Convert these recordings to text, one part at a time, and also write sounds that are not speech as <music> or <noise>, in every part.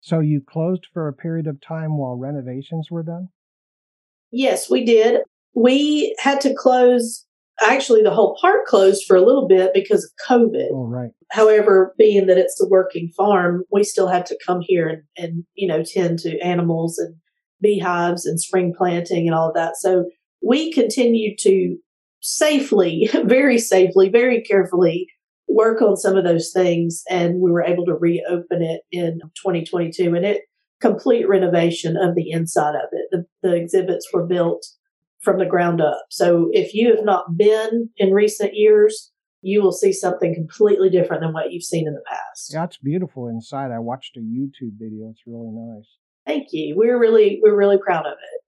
So you closed for a period of time while renovations were done? Yes, we did. We had to close actually the whole park closed for a little bit because of COVID. Oh, right. However, being that it's a working farm, we still had to come here and, and you know tend to animals and beehives and spring planting and all of that. So we continued to safely, <laughs> very safely, very carefully work on some of those things, and we were able to reopen it in 2022. And it complete renovation of the inside of it. The, the exhibits were built from the ground up. So if you have not been in recent years, you will see something completely different than what you've seen in the past. Yeah, it's beautiful inside. I watched a YouTube video. It's really nice. Thank you. We're really we're really proud of it.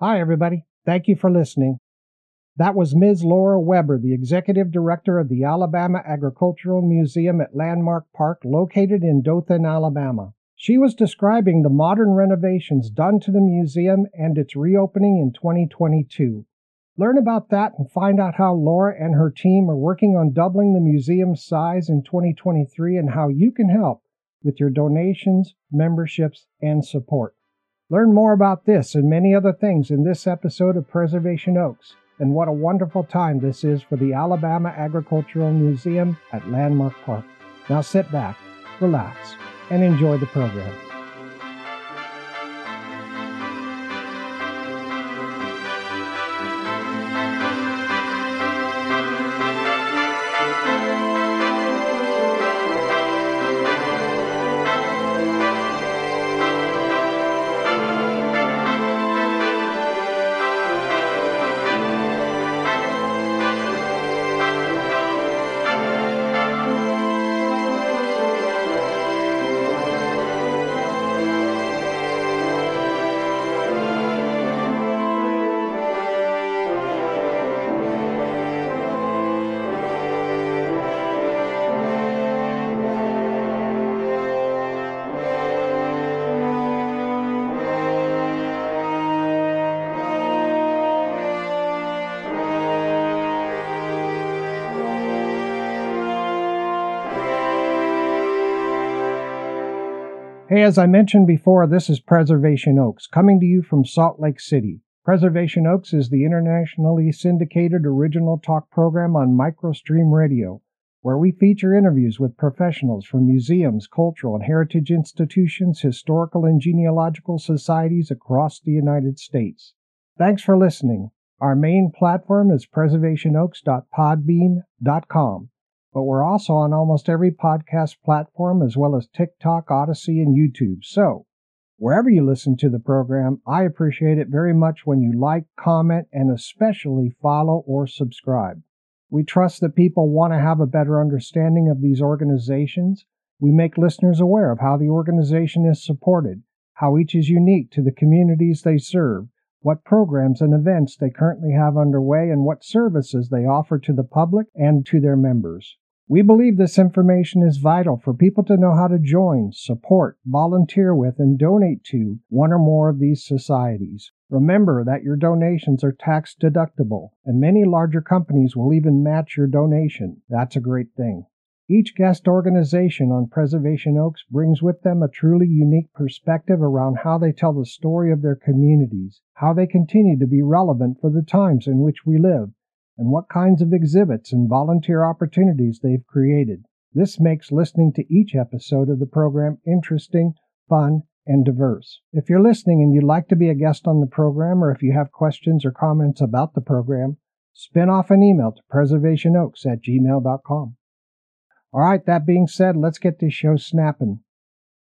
Hi everybody. Thank you for listening. That was Ms. Laura Weber, the Executive Director of the Alabama Agricultural Museum at Landmark Park, located in Dothan, Alabama. She was describing the modern renovations done to the museum and its reopening in 2022. Learn about that and find out how Laura and her team are working on doubling the museum's size in 2023 and how you can help with your donations, memberships, and support. Learn more about this and many other things in this episode of Preservation Oaks, and what a wonderful time this is for the Alabama Agricultural Museum at Landmark Park. Now sit back, relax, and enjoy the program. Hey, as I mentioned before, this is Preservation Oaks, coming to you from Salt Lake City. Preservation Oaks is the internationally syndicated original talk program on MicroStream Radio, where we feature interviews with professionals from museums, cultural and heritage institutions, historical and genealogical societies across the United States. Thanks for listening. Our main platform is preservationoaks.podbean.com but we're also on almost every podcast platform as well as TikTok, Odysee, and YouTube. So, wherever you listen to the program, I appreciate it very much when you like, comment, and especially follow or subscribe. We trust that people want to have a better understanding of these organizations. We make listeners aware of how the organization is supported, how each is unique to the communities they serve, what programs and events they currently have underway, and what services they offer to the public and to their members. We believe this information is vital for people to know how to join, support, volunteer with, and donate to one or more of these societies. Remember that your donations are tax deductible, and many larger companies will even match your donation. That's a great thing. Each guest organization on Preservation Oaks brings with them a truly unique perspective around how they tell the story of their communities, how they continue to be relevant for the times in which we live, and what kinds of exhibits and volunteer opportunities they've created. This makes listening to each episode of the program interesting, fun, and diverse. If you're listening and you'd like to be a guest on the program, or if you have questions or comments about the program, spin off an email to preservationoaks at gmail.com. All right, that being said, let's get this show snapping.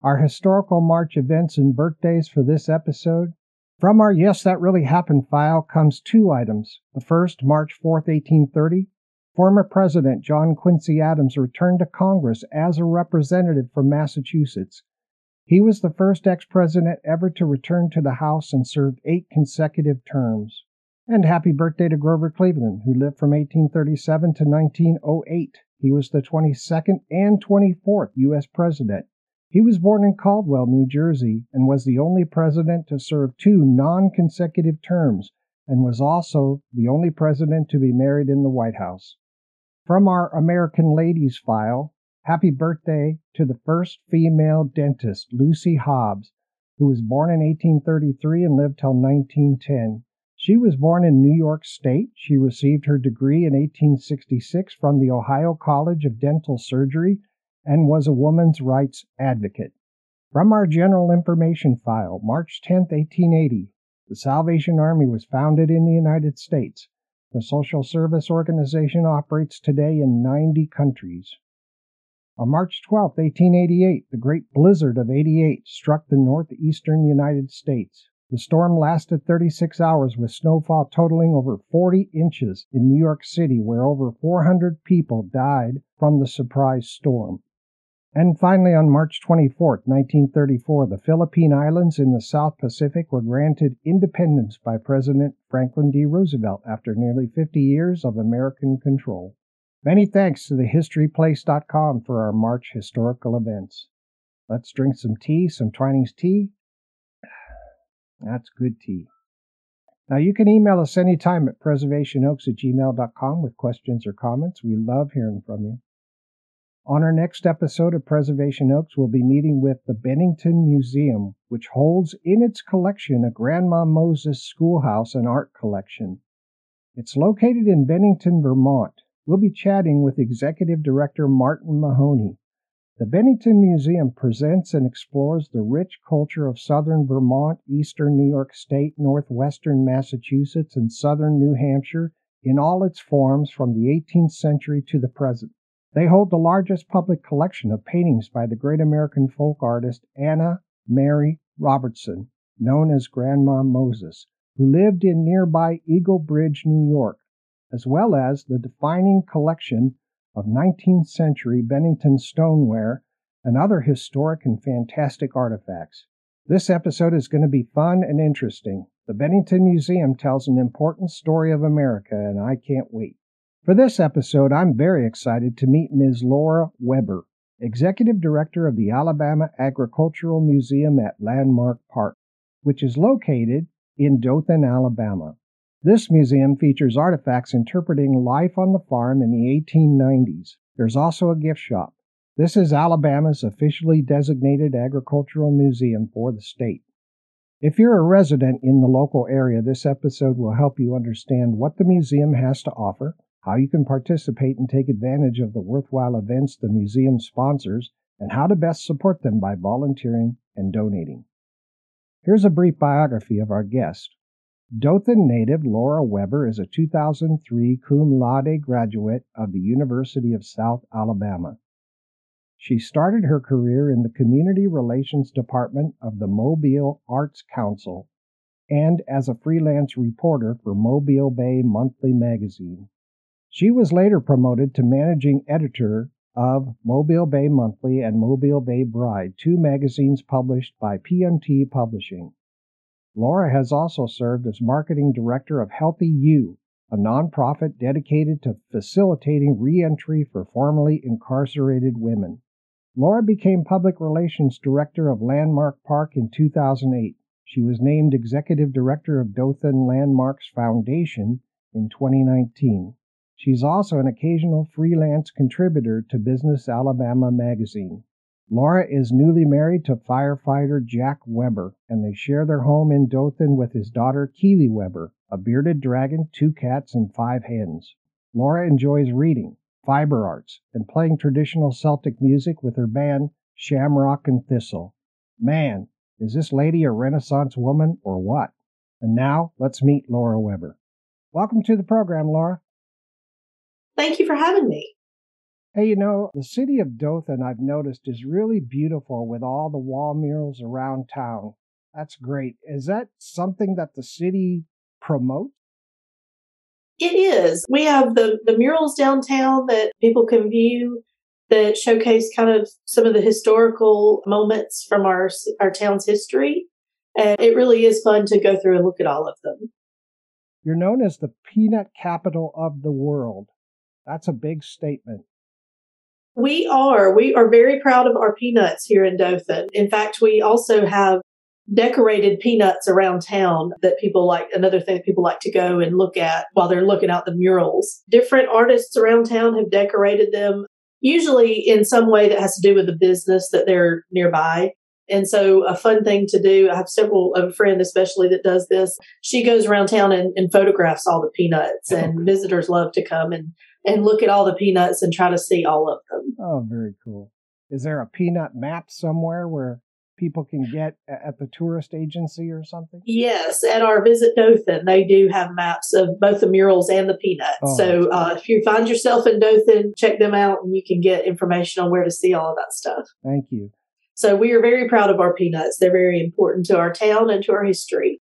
Our historical March events and birthdays for this episode. From our Yes, That Really Happened file comes two items. The first, March 4, 1830, former President John Quincy Adams returned to Congress as a representative from Massachusetts. He was the first ex president ever to return to the House and served eight consecutive terms. And happy birthday to Grover Cleveland, who lived from 1837 to 1908. He was the 22nd and 24th U.S. President. He was born in Caldwell, New Jersey, and was the only president to serve two non consecutive terms, and was also the only president to be married in the White House. From our American Ladies file, Happy birthday to the first female dentist, Lucy Hobbs, who was born in 1833 and lived till 1910. She was born in New York State. She received her degree in 1866 from the Ohio College of Dental Surgery and was a woman's rights advocate. From our General Information File, March 10, 1880, the Salvation Army was founded in the United States. The social service organization operates today in 90 countries. On March 12, 1888, the great blizzard of 88 struck the northeastern United States. The storm lasted 36 hours with snowfall totaling over 40 inches in New York City, where over 400 people died from the surprise storm. And finally, on March 24, 1934, the Philippine Islands in the South Pacific were granted independence by President Franklin D. Roosevelt after nearly 50 years of American control. Many thanks to thehistoryplace.com for our March historical events. Let's drink some tea, some Twinings tea. That's good tea. Now, you can email us anytime at preservationoaks at gmail.com with questions or comments. We love hearing from you. On our next episode of Preservation Oaks, we'll be meeting with the Bennington Museum, which holds in its collection a Grandma Moses schoolhouse and art collection. It's located in Bennington, Vermont. We'll be chatting with Executive Director Martin Mahoney. The Bennington Museum presents and explores the rich culture of southern Vermont, eastern New York State, northwestern Massachusetts, and southern New Hampshire in all its forms from the 18th century to the present. They hold the largest public collection of paintings by the great American folk artist Anna Mary Robertson, known as Grandma Moses, who lived in nearby Eagle Bridge, New York as well as the defining collection of 19th century Bennington stoneware and other historic and fantastic artifacts. This episode is going to be fun and interesting. The Bennington Museum tells an important story of America, and I can't wait. For this episode, I'm very excited to meet Ms. Laura Weber, Executive Director of the Alabama Agricultural Museum at Landmark Park, which is located in Dothan, Alabama. This museum features artifacts interpreting life on the farm in the 1890s. There's also a gift shop. This is Alabama's officially designated agricultural museum for the state. If you're a resident in the local area, this episode will help you understand what the museum has to offer, how you can participate and take advantage of the worthwhile events the museum sponsors, and how to best support them by volunteering and donating. Here's a brief biography of our guest. Dothan native Laura Weber is a 2003 cum laude graduate of the University of South Alabama. She started her career in the Community Relations Department of the Mobile Arts Council and as a freelance reporter for Mobile Bay Monthly magazine. She was later promoted to managing editor of Mobile Bay Monthly and Mobile Bay Bride, two magazines published by PMT Publishing. Laura has also served as marketing director of Healthy You, a nonprofit dedicated to facilitating reentry for formerly incarcerated women. Laura became public relations director of Landmark Park in 2008. She was named executive director of Dothan Landmarks Foundation in 2019. She's also an occasional freelance contributor to Business Alabama magazine. Laura is newly married to firefighter Jack Weber, and they share their home in Dothan with his daughter Keely Weber, a bearded dragon, two cats, and five hens. Laura enjoys reading, fiber arts, and playing traditional Celtic music with her band Shamrock and Thistle. Man, is this lady a Renaissance woman or what? And now let's meet Laura Weber. Welcome to the program, Laura. Thank you for having me. Hey, you know, the city of Dothan, I've noticed, is really beautiful with all the wall murals around town. That's great. Is that something that the city promotes? It is. We have the, the murals downtown that people can view that showcase kind of some of the historical moments from our our town's history. And it really is fun to go through and look at all of them. You're known as the peanut capital of the world. That's a big statement. We are. We are very proud of our peanuts here in Dothan. In fact, we also have decorated peanuts around town that people like another thing that people like to go and look at while they're looking out the murals. Different artists around town have decorated them. usually in some way that has to do with the business that they're nearby. And so a fun thing to do, I have several, of a friend especially that does this. She goes around town and, and photographs all the peanuts and visitors love to come and, and look at all the peanuts and try to see all of them. Oh, very cool. Is there a peanut map somewhere where people can get at the tourist agency or something? Yes, at our Visit Dothan, they do have maps of both the murals and the peanuts. Oh, so uh, if you find yourself in Dothan, check them out and you can get information on where to see all of that stuff. Thank you. So we are very proud of our peanuts. They're very important to our town and to our history.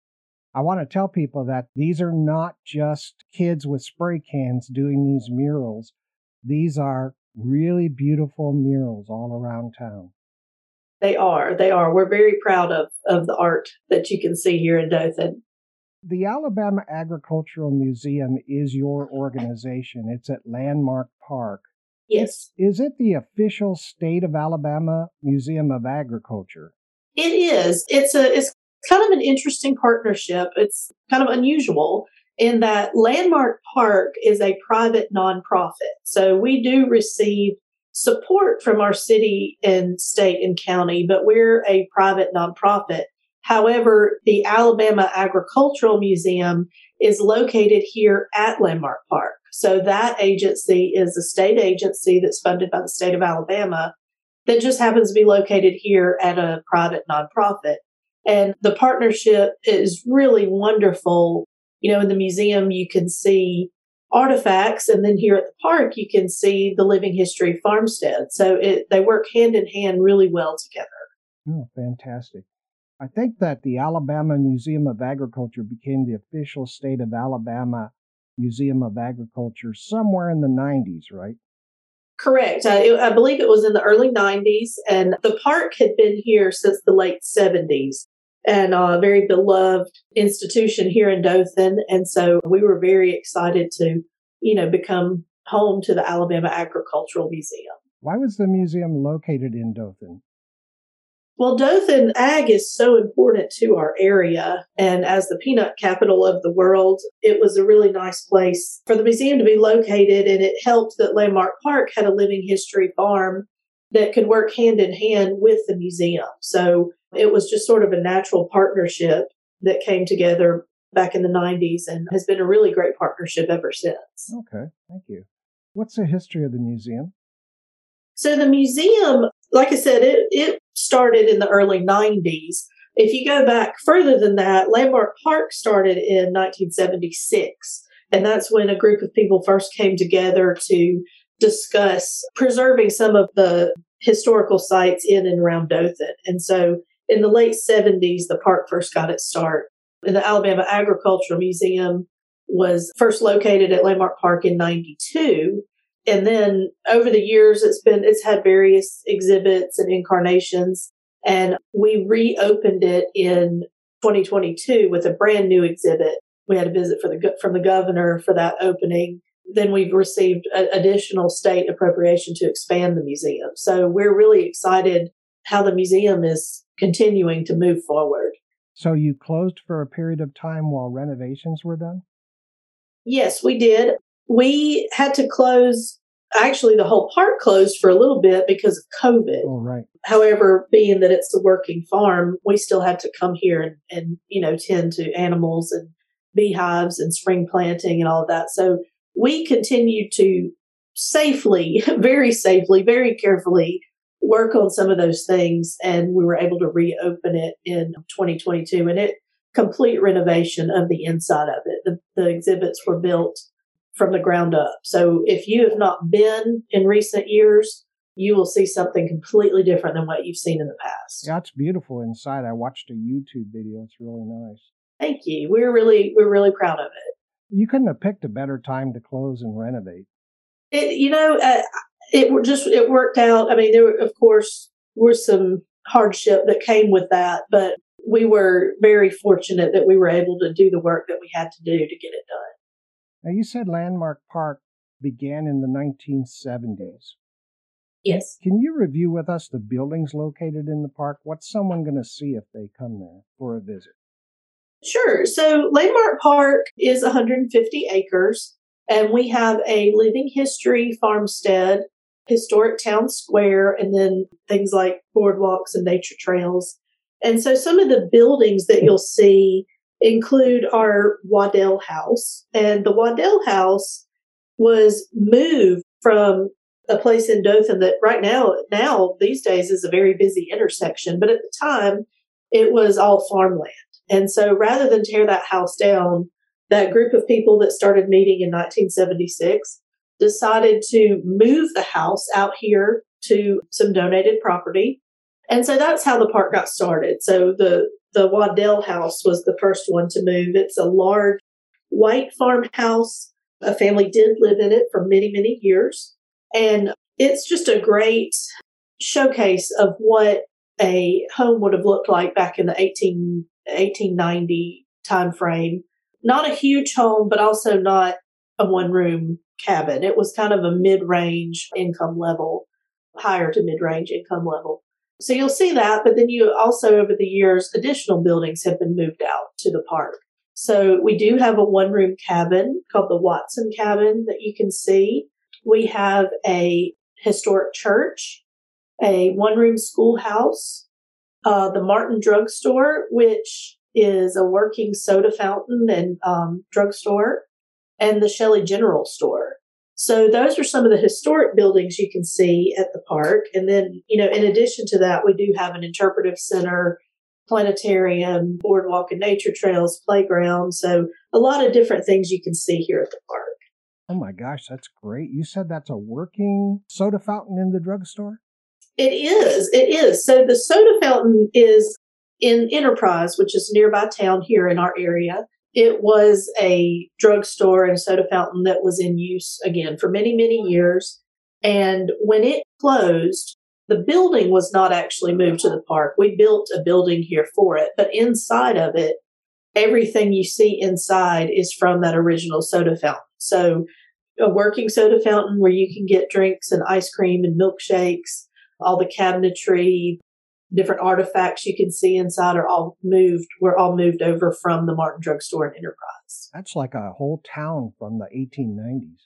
I want to tell people that these are not just kids with spray cans doing these murals. These are really beautiful murals all around town. They are. They are. We're very proud of, of the art that you can see here in Dothan. The Alabama Agricultural Museum is your organization. It's at Landmark Park. Yes. Is it the official state of Alabama Museum of Agriculture? It is. It's a it's kind of an interesting partnership. It's kind of unusual in that Landmark Park is a private nonprofit. So we do receive support from our city and state and county, but we're a private nonprofit. However, the Alabama Agricultural Museum is located here at Landmark Park. So that agency is a state agency that's funded by the state of Alabama that just happens to be located here at a private nonprofit. And the partnership is really wonderful. You know, in the museum, you can see artifacts, and then here at the park, you can see the living history farmstead. So it, they work hand in hand really well together. Oh, fantastic. I think that the Alabama Museum of Agriculture became the official state of Alabama Museum of Agriculture somewhere in the 90s, right? Correct. Uh, I, I, believe it was in the early 90s, and the park had been here since the late 70s and a very beloved institution here in Dothan. And so we were very excited to, you know, become home to the Alabama Agricultural Museum. Why was the museum located in Dothan? Well, Dothan Ag is so important to our area. And as the peanut capital of the world, it was a really nice place for the museum to be located. And it helped that Landmark Park had a living history farm that could work hand in hand with the museum. So it was just sort of a natural partnership that came together back in the 90s and has been a really great partnership ever since. Okay, thank you. What's the history of the museum? So the museum, like I said, it, it started in the early 90s. If you go back further than that, Landmark Park started in 1976. And that's when a group of people first came together to discuss preserving some of the historical sites in and around Dothan. And so in the late 70s, the park first got its start. And the Alabama Agricultural Museum was first located at Landmark Park in 92 and then over the years it's been it's had various exhibits and incarnations. And we reopened it in 2022 with a brand new exhibit. We had a visit the from the governor for that opening. Then we've received additional state appropriation to expand the museum. So we're really excited how the museum is continuing to move forward so you closed for a period of time while renovations were done yes we did we had to close actually the whole park closed for a little bit because of COVID. Oh, right. However, being that it's a working farm, we still had to come here and, and, you know, tend to animals and beehives and spring planting and all of that. So we continued to safely, <laughs> very safely, very carefully work on some of those things. And we were able to reopen it in 2022 and it complete renovation of the inside of it. The, the exhibits were built from the ground up. So if you have not been in recent years, you will see something completely different than what you've seen in the past. Yeah, it's beautiful inside. I watched a YouTube video. It's really nice. Thank you. We're really we're really proud of it. You couldn't have picked a better time to close and renovate. It you know uh, it just it worked out. I mean, there were, of course were some hardship that came with that, but we were very fortunate that we were able to do the work that we had to do to get it done. Now, you said Landmark Park began in the 1970s. Yes. Can you review with us the buildings located in the park? What's someone going to see if they come there for a visit? Sure. So, Landmark Park is 150 acres, and we have a living history farmstead historic town square, and then things like boardwalks and nature trails. And so some of the buildings that you'll see include our Waddell House. And the Waddell House was moved from a place in Dothan that right now, now these days is a very busy intersection, but at the time it was all farmland. And so rather than tear that house down, that group of people that started meeting in 1976 decided to move the house out here to some donated property. And so that's how the park got started. So the, the Waddell house was the first one to move. It's a large white farmhouse. A family did live in it for many, many years. And it's just a great showcase of what a home would have looked like back in the 18, 1890 time frame. Not a huge home, but also not a one room cabin. It was kind of a mid range income level, higher to mid range income level. So you'll see that, but then you also over the years, additional buildings have been moved out to the park. So we do have a one room cabin called the Watson cabin that you can see. We have a historic church, a one room schoolhouse, uh, the Martin drugstore, which is a working soda fountain and um, drugstore, and the Shelley General Store. So those are some of the historic buildings you can see at the park. And then, you know, in addition to that, we do have an interpretive center, planetarium, boardwalk and nature trails, playground. So a lot of different things you can see here at the park. Oh my gosh, that's great. You said that's a working soda fountain in the drugstore? It is. It is. So the soda fountain is in Enterprise, which is nearby town here in our area. It was a drugstore and soda fountain that was in use again for many, many years. And when it closed, the building was not actually moved to the park. We built a building here for it, but inside of it, everything you see inside is from that original soda fountain. So a working soda fountain where you can get drinks and ice cream and milkshakes, all the cabinetry, different artifacts you can see inside are all moved. We're all moved over from the Martin Drugstore and Enterprise. That's like a whole town from the 1890s.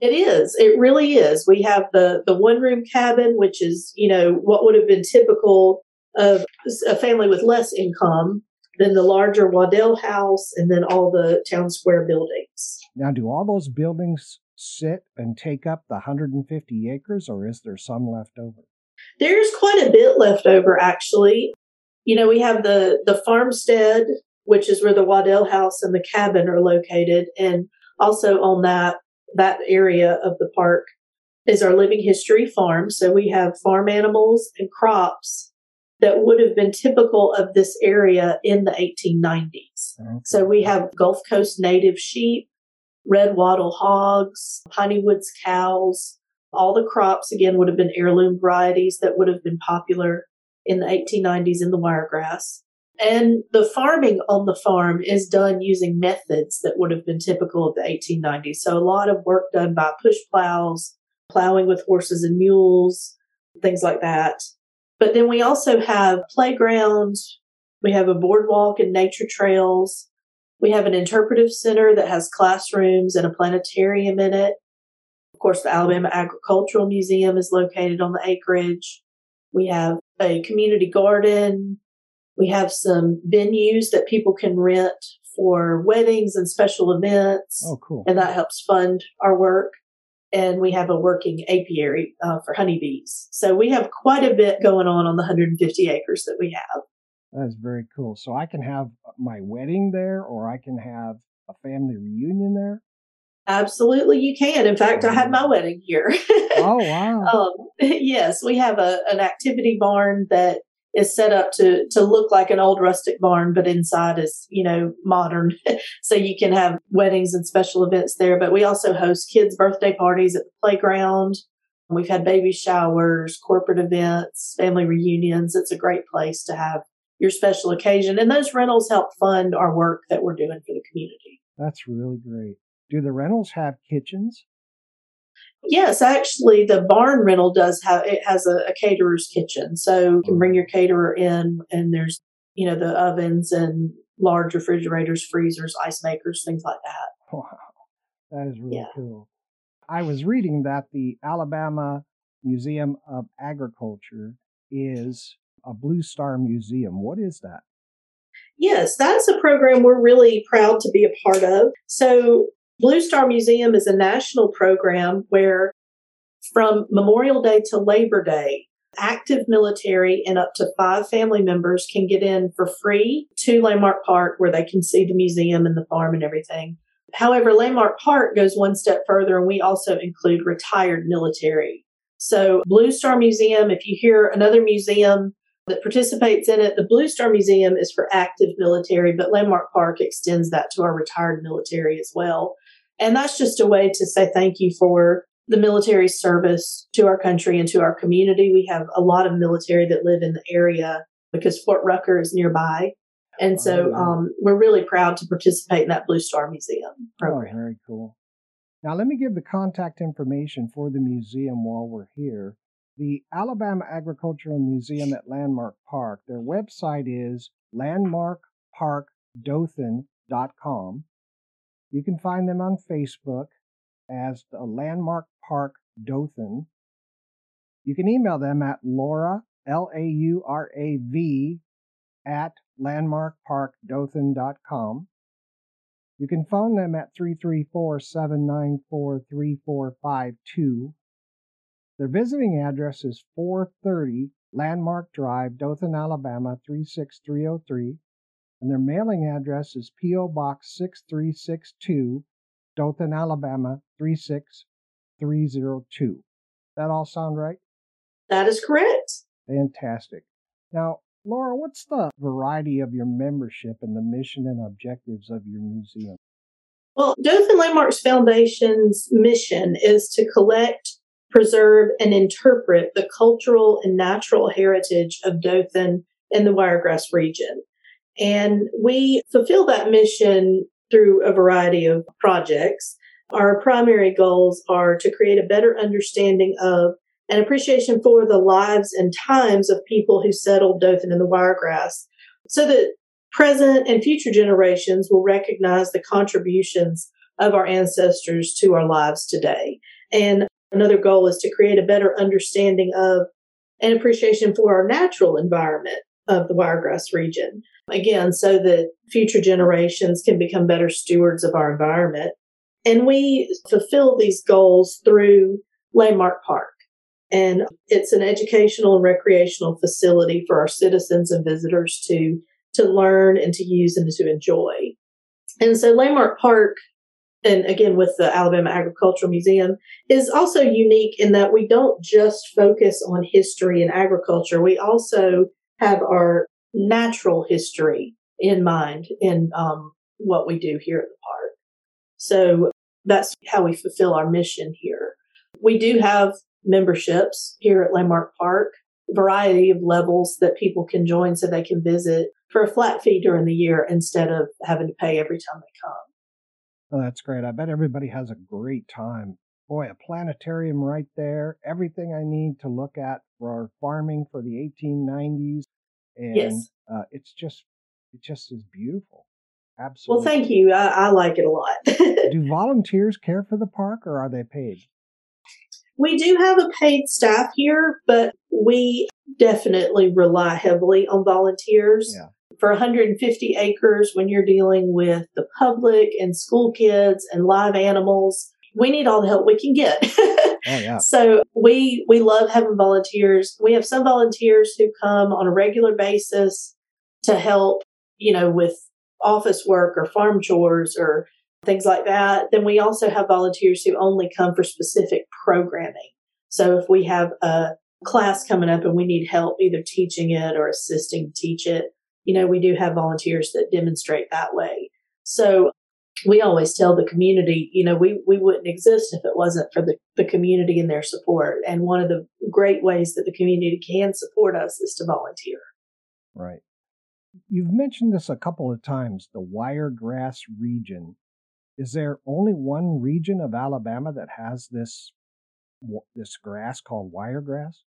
It is. It really is. We have the the one room cabin, which is you know what would have been typical of a family with less income. Then the larger Waddell house, and then all the town square buildings. Now, do all those buildings sit and take up the 150 acres, or is there some left over? There's quite a bit left over, actually. You know, we have the the farmstead, which is where the Waddell house and the cabin are located, and also on that that area of the park is our living history farm. So we have farm animals and crops that would have been typical of this area in the 1890s. Okay. So we have Gulf Coast native sheep, red wattle hogs, piney woods cows. All the crops again would have been heirloom varieties that would have been popular in the 1890s in the wiregrass. And the farming on the farm is done using methods that would have been typical of the 1890s. So a lot of work done by push plows, plowing with horses and mules, things like that. But then we also have playgrounds. We have a boardwalk and nature trails. We have an interpretive center that has classrooms and a planetarium in it. Of course, the Alabama Agricultural Museum is located on the acreage. We have a community garden. We have some venues that people can rent for weddings and special events. Oh, cool. And that helps fund our work. And we have a working apiary uh, for honeybees. So we have quite a bit going on on the 150 acres that we have. That is very cool. So I can have my wedding there, or I can have a family reunion there. Absolutely, you can. In fact, I had my wedding here. <laughs> oh wow! um, <laughs> yes, we have a an activity barn that is set up to to look like an old rustic barn, but inside is you know modern, <laughs> so you can have weddings and special events there. But we also host kids' birthday parties at the playground. We've had baby showers, corporate events, family reunions. It's a great place to have your special occasion. And those rentals help fund our work that we're doing for the community. That's really great. Do the rentals have kitchens? Yes, actually, the barn rental does have it has a, a caterer's kitchen, so you can bring your oh. caterer in, and there's you know the ovens and large refrigerators, freezers, ice makers, things like that. <laughs> Wow, that is really yeah. cool. I was reading that the Alabama Museum of Agriculture is a Blue Star Museum. What is that? Yes, that's a program we're really proud to be a part of. So, Blue Star Museum is a national program where from Memorial Day to Labor Day, active military and up to five family members can get in for free to Landmark Park where they can see the museum and the farm and everything. However, Landmark Park goes one step further and we also include retired military. So, Blue Star Museum, if you hear another museum that participates in it, the Blue Star Museum is for active military, but Landmark Park extends that to our retired military as well. And that's just a way to say thank you for the military service to our country and to our community. We have a lot of military that live in the area because Fort Rucker is nearby. And so oh, um, we're really proud to participate in that Blue Star Museum program. Oh, very cool. Now, let me give the contact information for the museum while we're here. The Alabama Agricultural Museum at Landmark Park, their website is landmarkparkdothan.com. You can find them on Facebook as the Landmark Park Dothan. You can email them at Laura, L A U R A V, at landmarkparkdothan.com. You can phone them at 334 794 3452. Their visiting address is 430 Landmark Drive, Dothan, Alabama 36303, and their mailing address is P.O. Box 6362, Dothan, Alabama 36302. That all sound right? That is correct. Fantastic. Now, Laura, what's the variety of your membership and the mission and objectives of your museum? Well, Dothan Landmarks Foundation's mission is to collect, preserve, and interpret the cultural and natural heritage of Dothan and the Wiregrass region. And we fulfill that mission through a variety of projects. Our primary goals are to create a better understanding of and appreciation for the lives and times of people who settled Dothan and the Wiregrass so that present and future generations will recognize the contributions of our ancestors to our lives today. And another goal is to create a better understanding of and appreciation for our natural environment of the Wiregrass region. Again, so that future generations can become better stewards of our environment. And we fulfill these goals through Landmark Park. And it's an educational and recreational facility for our citizens and visitors to, to learn and to use and to enjoy. And so Landmark Park, and again with the Alabama Agricultural Museum, is also unique in that we don't just focus on history and agriculture. We also have our natural history in mind in um, what we do here at the park. So that's how we fulfill our mission here. We do have memberships here at Landmark Park, variety of levels that people can join so they can visit for a flat fee during the year instead of having to pay every time they come. Oh, that's great. I bet everybody has a great time. Boy, a planetarium right there, everything I need to look at for our farming for the 1890s. And yes. uh, it's just, it just is beautiful. Absolutely. Well, thank you. I, I like it a lot. <laughs> Do volunteers care for the park or are they paid? We do have a paid staff here, but we definitely rely heavily on volunteers. Yeah. For 150 acres, when you're dealing with the public and school kids and live animals, we need all the help we can get. <laughs> oh, yeah. So we we love having volunteers. We have some volunteers who come on a regular basis to help, you know, with office work or farm chores or things like that. Then we also have volunteers who only come for specific programming. So if we have a class coming up and we need help either teaching it or assisting to teach it, you know, we do have volunteers that demonstrate that way. So we always tell the community, you know, we, we wouldn't exist if it wasn't for the, the community and their support. And one of the great ways that the community can support us is to volunteer. Right. You've mentioned this a couple of times, the wiregrass region. Is there only one region of Alabama that has this this grass called wiregrass?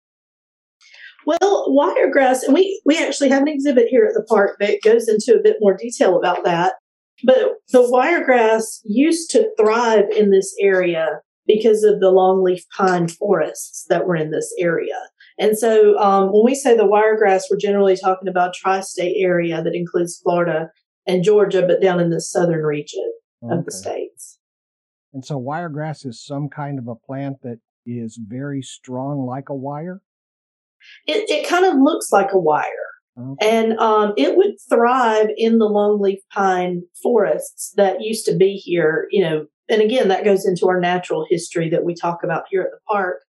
Well, wiregrass, and we we actually have an exhibit here at the park that goes into a bit more detail about that. But the wiregrass used to thrive in this area because of the longleaf pine forests that were in this area. And so um, when we say the wiregrass, we're generally talking about tri-state area that includes Florida and Georgia, but down in the southern region okay. of the states. And so wiregrass is some kind of a plant that is very strong like a wire? It, it kind of looks like a wire. Okay. And um, it would thrive in the longleaf pine forests that used to be here, you know. And again, that goes into our natural history that we talk about here at the park.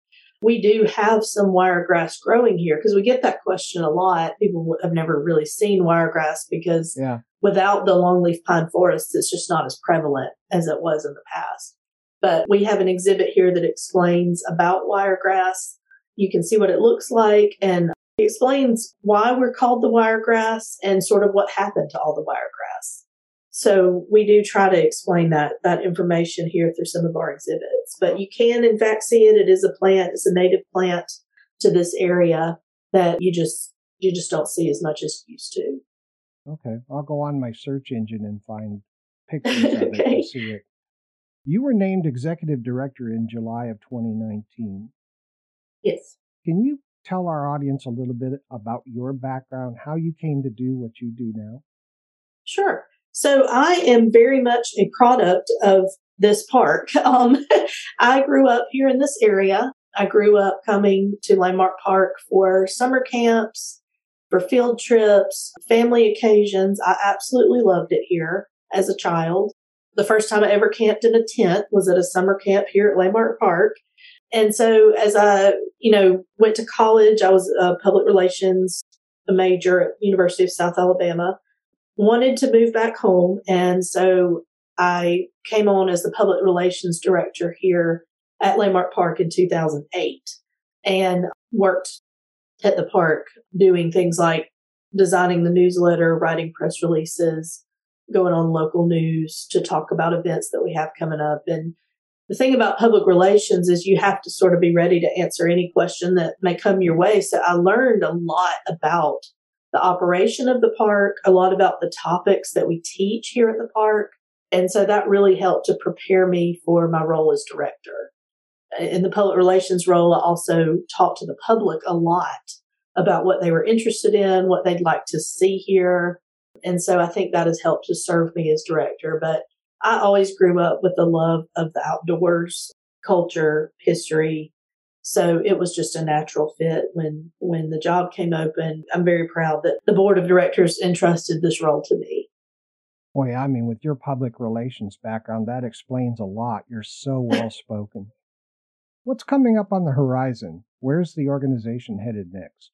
We do have some wiregrass growing here because we get that question a lot. People have never really seen wiregrass because yeah. without the longleaf pine forests, it's just not as prevalent as it was in the past. But we have an exhibit here that explains about wiregrass. You can see what it looks like and explains why we're called the wiregrass and sort of what happened to all the wiregrass. So we do try to explain that that information here through some of our exhibits. But you can in fact see it. It is a plant. It's a native plant to this area that you just you just don't see as much as you used to. Okay, I'll go on my search engine and find pictures of <laughs> okay. it to see it. You were named executive director in July of 2019. Yes. Can you tell our audience a little bit about your background, how you came to do what you do now? Sure. So I am very much a product of this park. <laughs> Um, I grew up here in this area. I grew up coming to Landmark Park for summer camps, for field trips, family occasions. I absolutely loved it here as a child. The first time I ever camped in a tent was at a summer camp here at Landmark Park. And so as I, you know, went to college, I was a public relations major at University of South Alabama, wanted to move back home. And so I came on as the public relations director here at Landmark Park in 2008 and worked at the park doing things like designing the newsletter, writing press releases, going on local news to talk about events that we have coming up. And the thing about public relations is you have to sort of be ready to answer any question that may come your way. So I learned a lot about the operation of the park, a lot about the topics that we teach here at the park. And so that really helped to prepare me for my role as director. In the public relations role, I also talked to the public a lot about what they were interested in, what they'd like to see here, and so I think that has helped to serve me as director. But I always grew up with the love of the outdoors, culture, history. So it was just a natural fit when when the job came open. I'm very proud that the board of directors entrusted this role to me. Boy, I mean, with your public relations background, that explains a lot. You're so well <laughs> spoken. What's coming up on the horizon? Where's the organization headed next?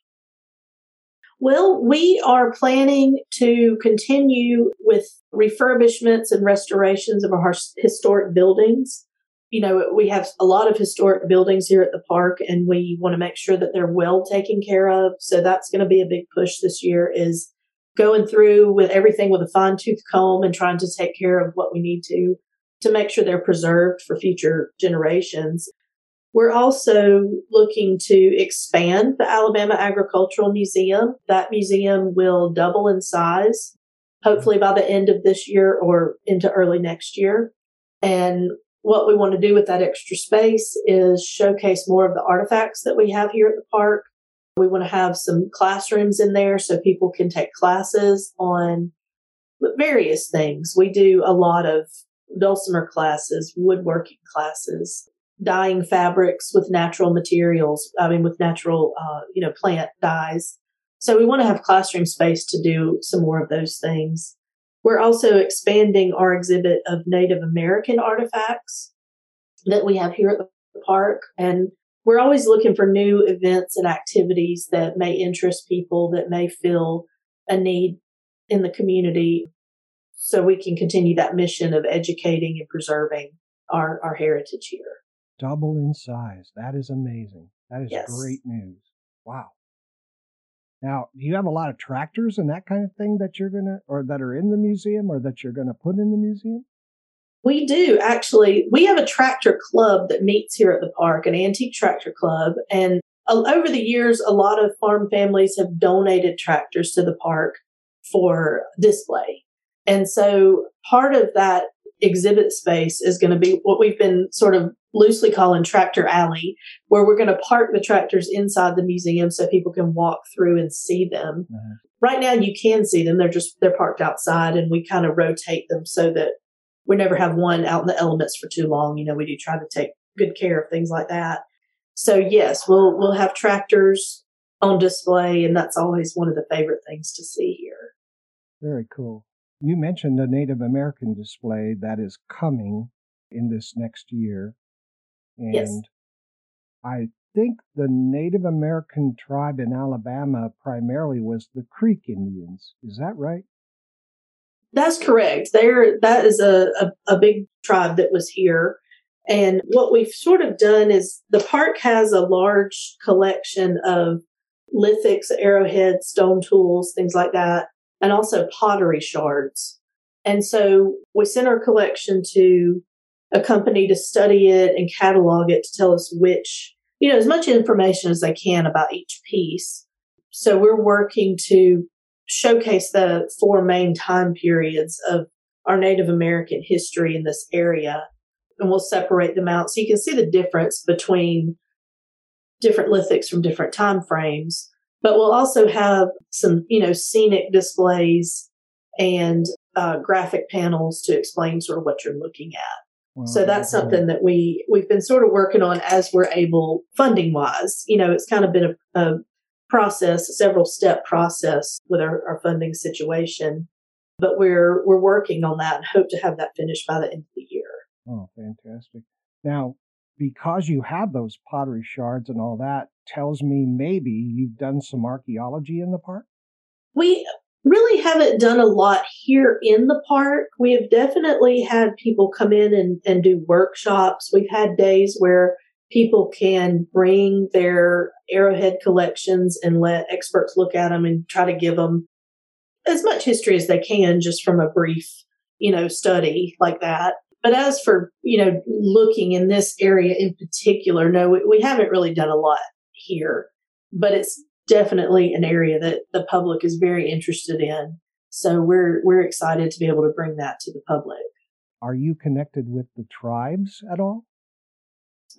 Well, we are planning to continue with refurbishments and restorations of our historic buildings. You know, we have a lot of historic buildings here at the park and we want to make sure that they're well taken care of. So that's going to be a big push this year is going through with everything with a fine tooth comb and trying to take care of what we need to to make sure they're preserved for future generations. We're also looking to expand the Alabama Agricultural Museum. That museum will double in size, hopefully by the end of this year or into early next year. And what we want to do with that extra space is showcase more of the artifacts that we have here at the park. We want to have some classrooms in there so people can take classes on various things. We do a lot of dulcimer classes, woodworking classes, dyeing fabrics with natural materials. I mean, with natural, uh, you know, plant dyes. So we want to have classroom space to do some more of those things. We're also expanding our exhibit of Native American artifacts that we have here at the park. And we're always looking for new events and activities that may interest people, that may feel a need in the community so we can continue that mission of educating and preserving our, our heritage here double in size. That is amazing. That is yes. great news. Wow. Now, do you have a lot of tractors and that kind of thing that you're going to, or that are in the museum or that you're going to put in the museum? We do actually. We have a tractor club that meets here at the park, an antique tractor club. And over the years, a lot of farm families have donated tractors to the park for display. And so part of that exhibit space is going to be what we've been sort of loosely calling Tractor Alley, where we're going to park the tractors inside the museum so people can walk through and see them. Mm-hmm. Right now, you can see them; they're just they're parked outside, and we kind of rotate them so that we never have one out in the elements for too long. You know, we do try to take good care of things like that. So yes, we'll we'll have tractors on display, and that's always one of the favorite things to see here. Very cool. You mentioned a Native American display that is coming in this next year. And yes. I think the Native American tribe in Alabama primarily was the Creek Indians. Is that right? That's correct. There, that is a, a, a big tribe that was here. And what we've sort of done is the park has a large collection of lithics, arrowheads, stone tools, things like that, and also pottery shards. And so we sent our collection to a company to study it and catalog it to tell us which, you know, as much information as they can about each piece. So we're working to showcase the four main time periods of our Native American history in this area. And we'll separate them out so you can see the difference between different lithics from different time frames. But we'll also have some, you know, scenic displays and uh, graphic panels to explain sort of what you're looking at so that's something that we we've been sort of working on as we're able funding wise. You know it's kind of been a, a process a several step process with our, our, funding situation. But we're we're working on that and hope to have that finished by the end of the year. Oh fantastic. Now because you have those pottery shards and all that tells me maybe you've done some archaeology in the park? We really haven't done a lot here in the park. We have definitely had people come in and, and do workshops. We've had days where people can bring their arrowhead collections and let experts look at them and try to give them as much history as they can just from a brief, you know, study like that. But as for, you know, looking in this area in particular, no, we, we haven't really done a lot here, but it's definitely an area that the public is very interested in. So we're we're excited to be able to bring that to the public. Are you connected with the tribes at all?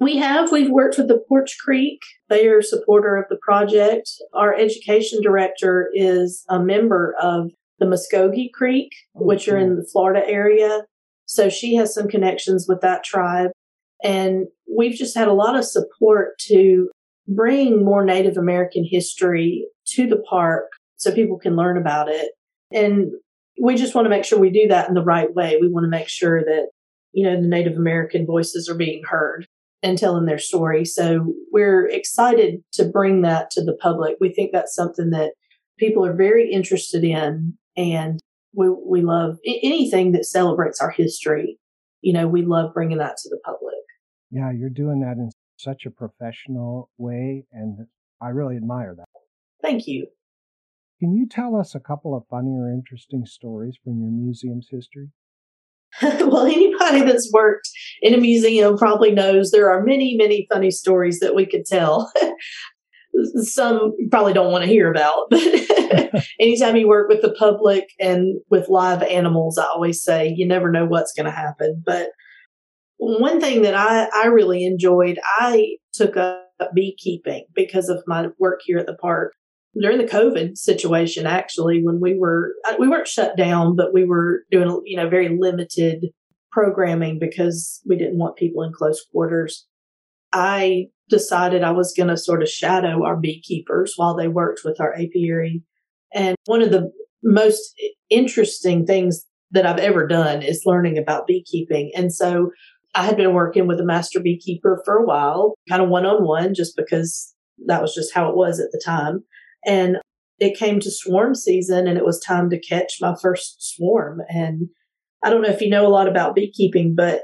We have. We've worked with the Poarch Creek. They are a supporter of the project. Our education director is a member of the Muskogee Creek, oh, which are in the Florida area. So she has some connections with that tribe. And we've just had a lot of support to bring more Native American history to the park so people can learn about it. And we just want to make sure we do that in the right way. We want to make sure that, you know, the Native American voices are being heard and telling their story. So we're excited to bring that to the public. We think that's something that people are very interested in and we, we love anything that celebrates our history. You know, we love bringing that to the public. Yeah, you're doing that in such a professional way, and I really admire that. Thank you. Can you tell us a couple of funny or interesting stories from your museum's history? <laughs> well, anybody that's worked in a museum probably knows there are many, many funny stories that we could tell. <laughs> Some probably don't want to hear about, but <laughs> anytime you work with the public and with live animals, I always say you never know what's going to happen. But one thing that I, I really enjoyed, I took up beekeeping because of my work here at the park during the COVID situation. Actually, when we were uh, we weren't shut down, but we were doing you know very limited programming because we didn't want people in close quarters. I decided I was going to sort of shadow our beekeepers while they worked with our apiary. And one of the most interesting things that I've ever done is learning about beekeeping. And so I had been working with a master beekeeper for a while, kind of one on one, just because that was just how it was at the time. And it came to swarm season and it was time to catch my first swarm. And I don't know if you know a lot about beekeeping, but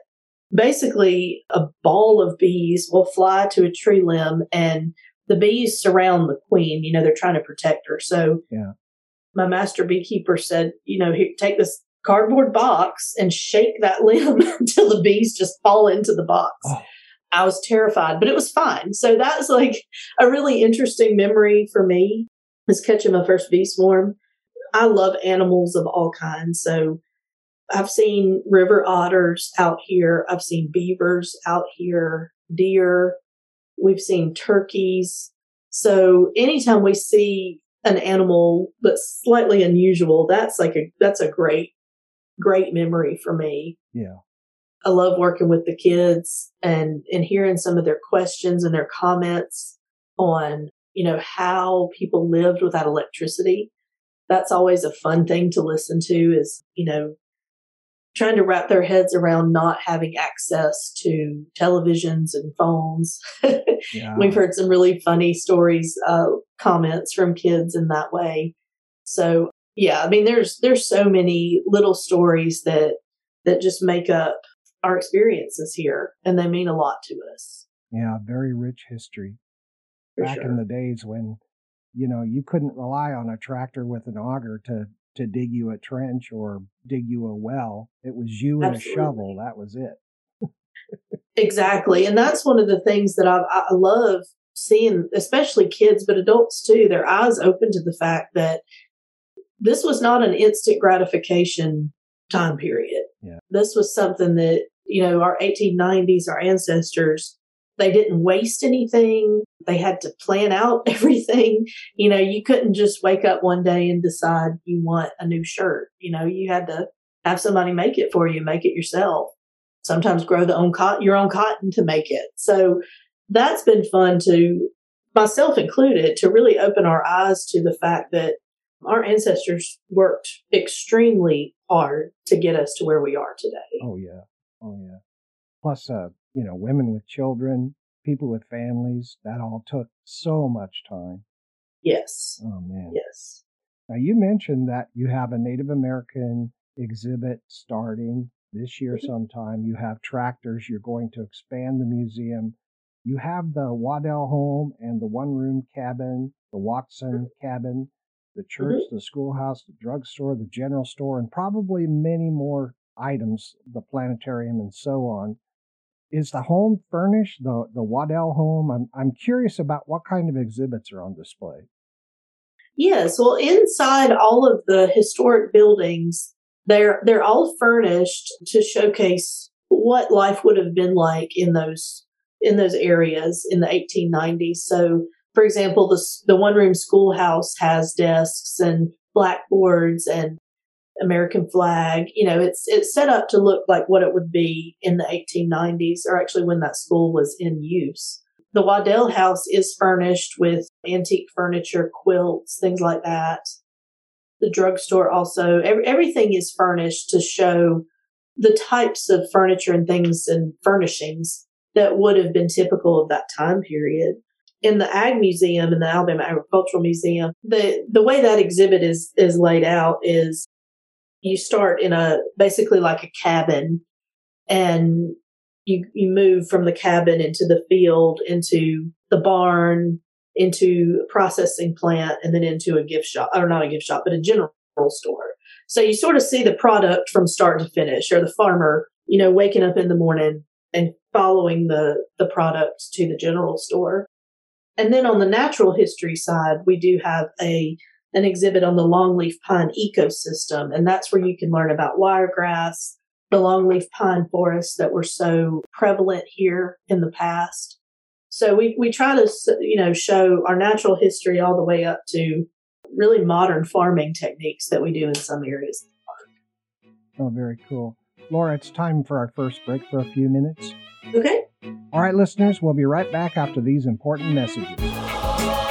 basically a ball of bees will fly to a tree limb and the bees surround the queen. You know, they're trying to protect her. So yeah. my master beekeeper said, you know, here, take this cardboard box and shake that limb <laughs> until the bees just fall into the box. Oh. I was terrified, but it was fine. So that's like a really interesting memory for me is catching my first bee swarm. I love animals of all kinds. So I've seen river otters out here. I've seen beavers out here, deer. We've seen turkeys. So anytime we see an animal that's slightly unusual, that's like a, that's a great, great memory for me. Yeah. I love working with the kids and, and hearing some of their questions and their comments on, you know, how people lived without electricity. That's always a fun thing to listen to is, you know, trying to wrap their heads around not having access to televisions and phones. <laughs> yeah. We've heard some really funny stories, uh, comments from kids in that way. So yeah, I mean, there's, there's so many little stories that, that just make up our experiences here and they mean a lot to us. Yeah. Very rich history. For Back sure. in the days when, you know, you couldn't rely on a tractor with an auger to to dig you a trench or dig you a well. It was you and a shovel. That was it. exactly. And that's one of the things that I, I love seeing, especially kids, but adults too, their eyes open to the fact that this was not an instant gratification time period. Yeah. This was something that, you know, our 1890s, our ancestors they didn't waste anything. They had to plan out <laughs> everything. You know, you couldn't just wake up one day and decide you want a new shirt. You know, you had to have somebody make it for you, make it yourself. Sometimes grow the own cotton, your own cotton to make it. So that's been fun to myself included to really open our eyes to the fact that our ancestors worked extremely hard to get us to where we are today. Oh yeah. Oh yeah. Plus, uh, you know, women with children, people with families. That all took so much time. Yes. Oh, man. Yes. Now, you mentioned that you have a Native American exhibit starting this year mm-hmm. sometime. You have tractors. You're going to expand the museum. You have the Waddell home and the one room cabin, the Watson mm-hmm. cabin, the church, mm-hmm. the schoolhouse, the drugstore, the general store, and probably many more items, the planetarium, and so on is the home furnished, the, the Waddell home? I'm, I'm curious about what kind of exhibits are on display. Yes, well, inside all of the historic buildings, they're they're all furnished to showcase what life would have been like in those in those areas in the 1890s. So, for example, the the one room schoolhouse has desks and blackboards and American flag. You know, it's it's set up to look like what it would be in the 1890s, or actually when that school was in use. The Waddell House is furnished with antique furniture, quilts, things like that. The drugstore also, every, everything is furnished to show the types of furniture and things and furnishings that would have been typical of that time period. In the Ag Museum, in the Alabama Agricultural Museum, the, the way that exhibit is, is laid out is you start in a basically like a cabin and you you move from the cabin into the field into the barn into a processing plant and then into a gift shop or not a gift shop but a general store. So you sort of see the product from start to finish or the farmer you know waking up in the morning and following the the products to the general store and then on the natural history side we do have a an exhibit on the longleaf pine ecosystem. And that's where you can learn about wiregrass, the longleaf pine forests that were so prevalent here in the past. So we, we try to, you know, show our natural history all the way up to really modern farming techniques that we do in some areas. Of the park. Oh, very cool. Laura, it's time for our first break for a few minutes. Okay. All right, listeners, we'll be right back after these important messages.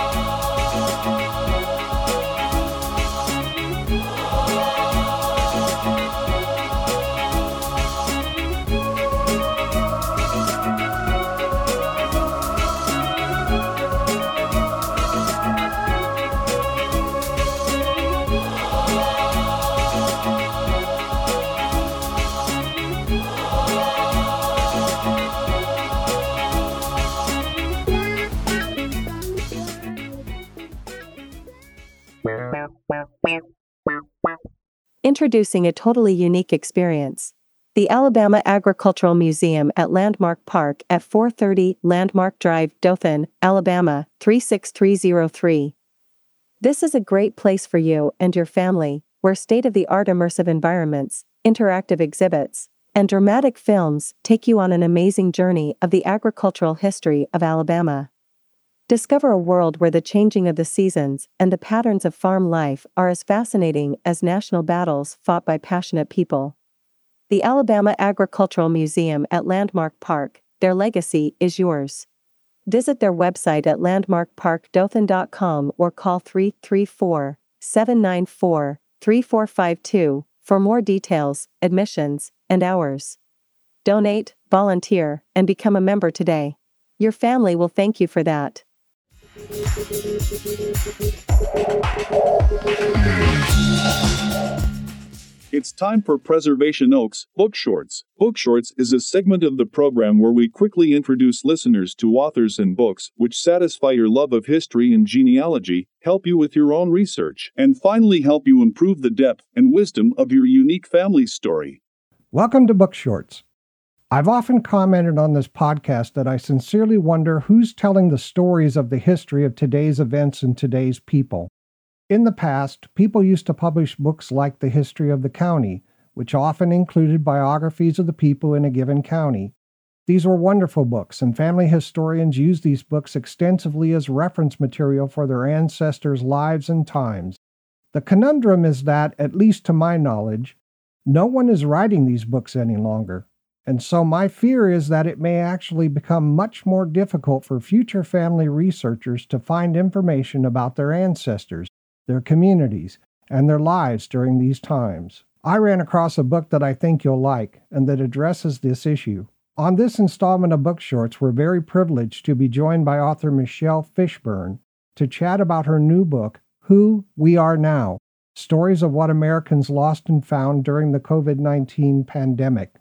Introducing a totally unique experience. The Alabama Agricultural Museum at Landmark Park at 430 Landmark Drive, Dothan, Alabama 36303. This is a great place for you and your family, where state of the art immersive environments, interactive exhibits, and dramatic films take you on an amazing journey of the agricultural history of Alabama. Discover a world where the changing of the seasons and the patterns of farm life are as fascinating as national battles fought by passionate people. The Alabama Agricultural Museum at Landmark Park, their legacy is yours. Visit their website at landmarkparkdothan.com or call 334 794 3452 for more details, admissions, and hours. Donate, volunteer, and become a member today. Your family will thank you for that. It's time for Preservation Oaks Book Shorts. Book Shorts is a segment of the program where we quickly introduce listeners to authors and books which satisfy your love of history and genealogy, help you with your own research, and finally help you improve the depth and wisdom of your unique family story. Welcome to Book Shorts. I've often commented on this podcast that I sincerely wonder who's telling the stories of the history of today's events and today's people. In the past, people used to publish books like The History of the County, which often included biographies of the people in a given county. These were wonderful books, and family historians used these books extensively as reference material for their ancestors' lives and times. The conundrum is that, at least to my knowledge, no one is writing these books any longer. And so my fear is that it may actually become much more difficult for future family researchers to find information about their ancestors, their communities, and their lives during these times. I ran across a book that I think you'll like and that addresses this issue. On this installment of Book Shorts, we're very privileged to be joined by author Michelle Fishburne to chat about her new book, Who We Are Now Stories of What Americans Lost and Found During the COVID 19 Pandemic.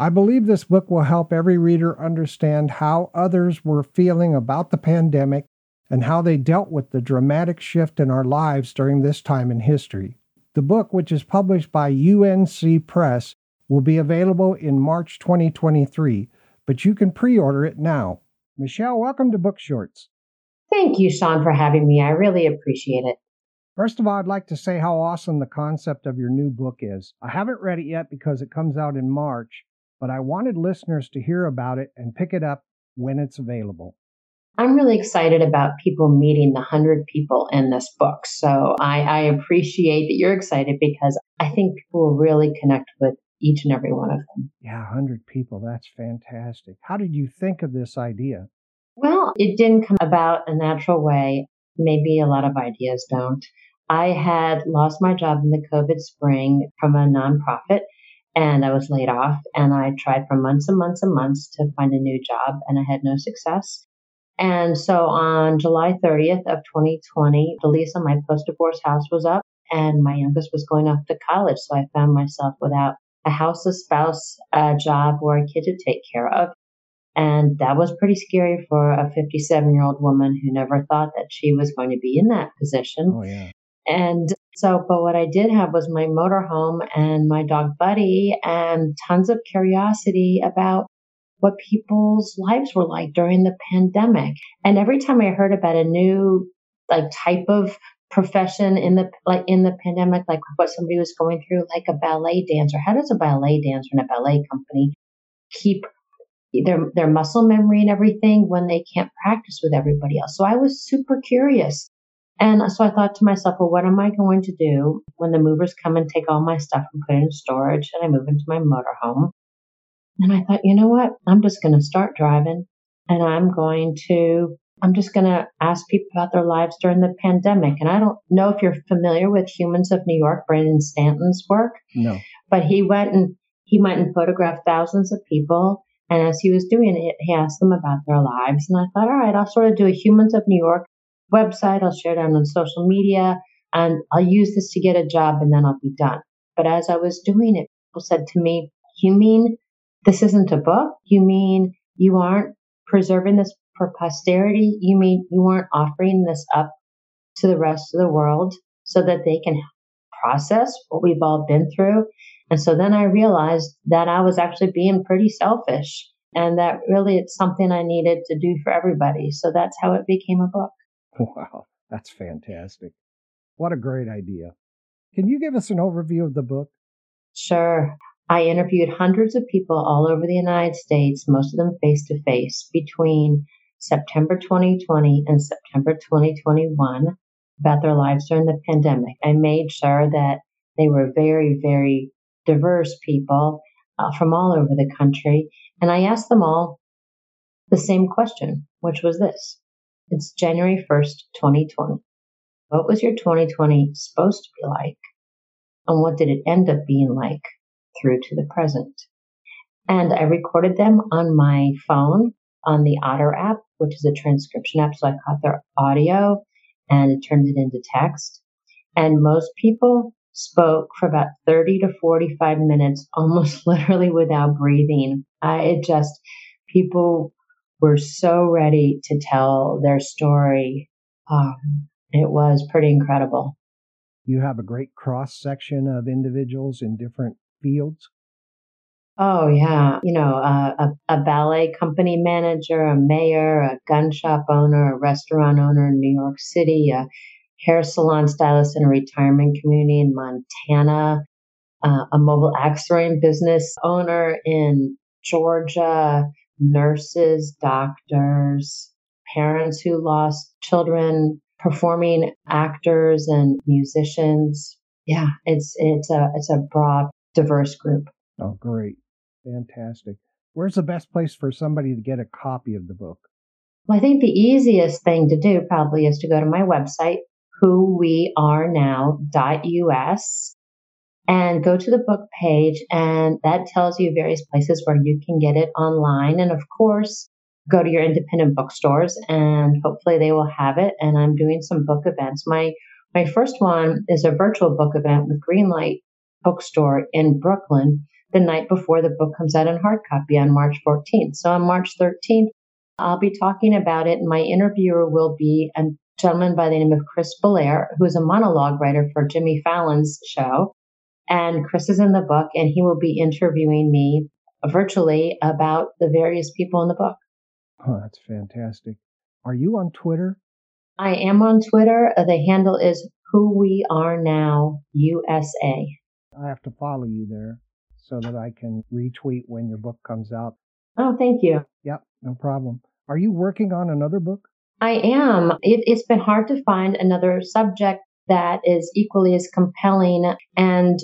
I believe this book will help every reader understand how others were feeling about the pandemic and how they dealt with the dramatic shift in our lives during this time in history. The book, which is published by UNC Press, will be available in March 2023, but you can pre order it now. Michelle, welcome to Book Shorts. Thank you, Sean, for having me. I really appreciate it. First of all, I'd like to say how awesome the concept of your new book is. I haven't read it yet because it comes out in March, but I wanted listeners to hear about it and pick it up when it's available. I'm really excited about people meeting the 100 people in this book. So I, I, appreciate that you're excited because I think people will really connect with each and every one of them. Yeah, 100 people. That's fantastic. How did you think of this idea? Well, it didn't come about a natural way. Maybe a lot of ideas don't. I had lost my job in the COVID spring from a nonprofit and I was laid off and I tried for months and months and months to find a new job and I had no success. And so on July 30th of 2020, the lease on my post-divorce house was up and my youngest was going off to college. So I found myself without a house, a spouse, a job, or a kid to take care of. And that was pretty scary for a 57 year old woman who never thought that she was going to be in that position. Oh, yeah. And so, but what I did have was my motorhome and my dog Buddy and tons of curiosity about what people's lives were like during the pandemic. And every time I heard about a new like type of profession in the like in the pandemic, like what somebody was going through, like a ballet dancer. How does a ballet dancer in a ballet company keep their their muscle memory and everything when they can't practice with everybody else? So I was super curious. And so I thought to myself, well, what am I going to do when the movers come and take all my stuff and put it in storage and I move into my motorhome? And I thought, you know what? I'm just going to start driving and I'm going to, I'm just going to ask people about their lives during the pandemic. And I don't know if you're familiar with Humans of New York, Brandon Stanton's work. No. But he went and he went and photographed thousands of people. And as he was doing it, he asked them about their lives. And I thought, all right, I'll sort of do a Humans of New York website. I'll share it on social media and I'll use this to get a job and then I'll be done. But as I was doing it, people said to me, you mean this isn't a book? You mean you aren't preserving this for posterity? You mean you aren't offering this up to the rest of the world so that they can process what we've all been through? And so then I realized that I was actually being pretty selfish and that really it's something I needed to do for everybody. So that's how it became a book. <laughs> Wow, that's fantastic. What a great idea. Can you give us an overview of the book? Sure. I interviewed hundreds of people all over the United States, most of them face to face, between September 2020 and September 2021 about their lives during the pandemic. I made sure that they were very, very diverse people uh, from all over the country. And I asked them all the same question, which was this It's January 1st, 2020. What was your 2020 supposed to be like? And what did it end up being like through to the present? And I recorded them on my phone on the Otter app, which is a transcription app. So I caught their audio and it turned it into text. And most people spoke for about 30 to 45 minutes, almost <laughs> literally without breathing. I, it just, people were so ready to tell their story. Um, it was pretty incredible. You have a great cross section of individuals in different fields. Oh yeah, you know, uh, a, a ballet company manager, a mayor, a gun shop owner, a restaurant owner in New York City, a hair salon stylist in a retirement community in Montana, uh, a mobile axe throwing business owner in Georgia, nurses, doctors, parents who lost children, performing actors and musicians. Yeah, it's it's a it's a broad, diverse group. Oh, great. Fantastic. Where's the best place for somebody to get a copy of the book? Well, I think the easiest thing to do probably is to go to my website, whowearenow.us, and go to the book page. And that tells you various places where you can get it online. And of course, go to your independent bookstores and hopefully they will have it. And I'm doing some book events. My my first one is a virtual book event with Greenlight Bookstore in Brooklyn the night before the book comes out in hard copy on March 14th. So on March 13th, I'll be talking about it. My interviewer will be a gentleman by the name of Chris Belair, who is a monologue writer for Jimmy Fallon's show. And Chris is in the book, and he will be interviewing me virtually about the various people in the book. Oh, that's fantastic. Are you on Twitter? I am on Twitter. Uh, the handle is Who We Are Now USA. I have to follow you there so that I can retweet when your book comes out. Oh, thank you. Yep, no problem. Are you working on another book? I am. It, it's been hard to find another subject that is equally as compelling. And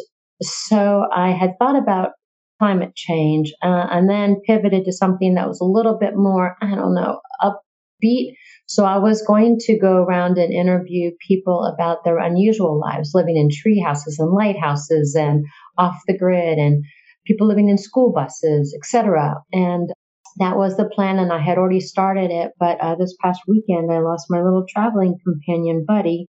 so I had thought about climate change uh, and then pivoted to something that was a little bit more, I don't know, upbeat. So I was going to go around and interview people about their unusual lives, living in tree houses and lighthouses and off the grid and people living in school buses, etc. And that was the plan, and I had already started it. But uh, this past weekend, I lost my little traveling companion, Buddy.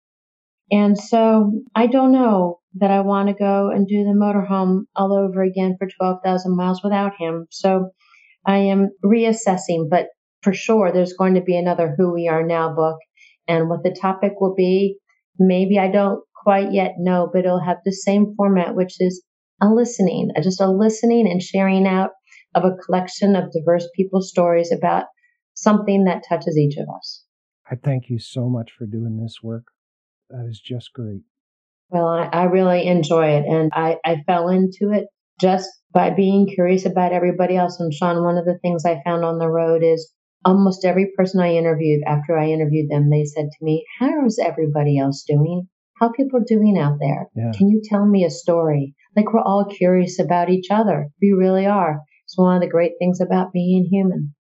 And so I don't know that I want to go and do the motorhome all over again for 12,000 miles without him. So I am reassessing, but for sure, there's going to be another Who We Are Now book. And what the topic will be, maybe I don't quite yet know, but it'll have the same format, which is a listening, just a listening and sharing out of a collection of diverse people's stories about something that touches each of us. I thank you so much for doing this work. That is just great. Well, I, I really enjoy it. And I, I fell into it just by being curious about everybody else. And Sean, one of the things I found on the road is almost every person I interviewed, after I interviewed them, they said to me, How is everybody else doing? How people doing out there? Yeah. Can you tell me a story? Like we're all curious about each other. We really are. It's one of the great things about being human.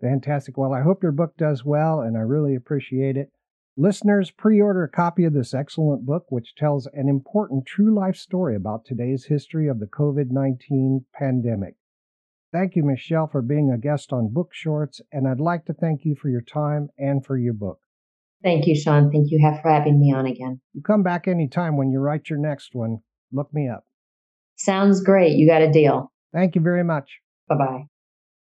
Fantastic. Well, I hope your book does well, and I really appreciate it. Listeners, pre order a copy of this excellent book, which tells an important true life story about today's history of the COVID 19 pandemic. Thank you, Michelle, for being a guest on Book Shorts, and I'd like to thank you for your time and for your book. Thank you, Sean. Thank you for having me on again. You come back anytime when you write your next one. Look me up. Sounds great. You got a deal. Thank you very much. Bye bye.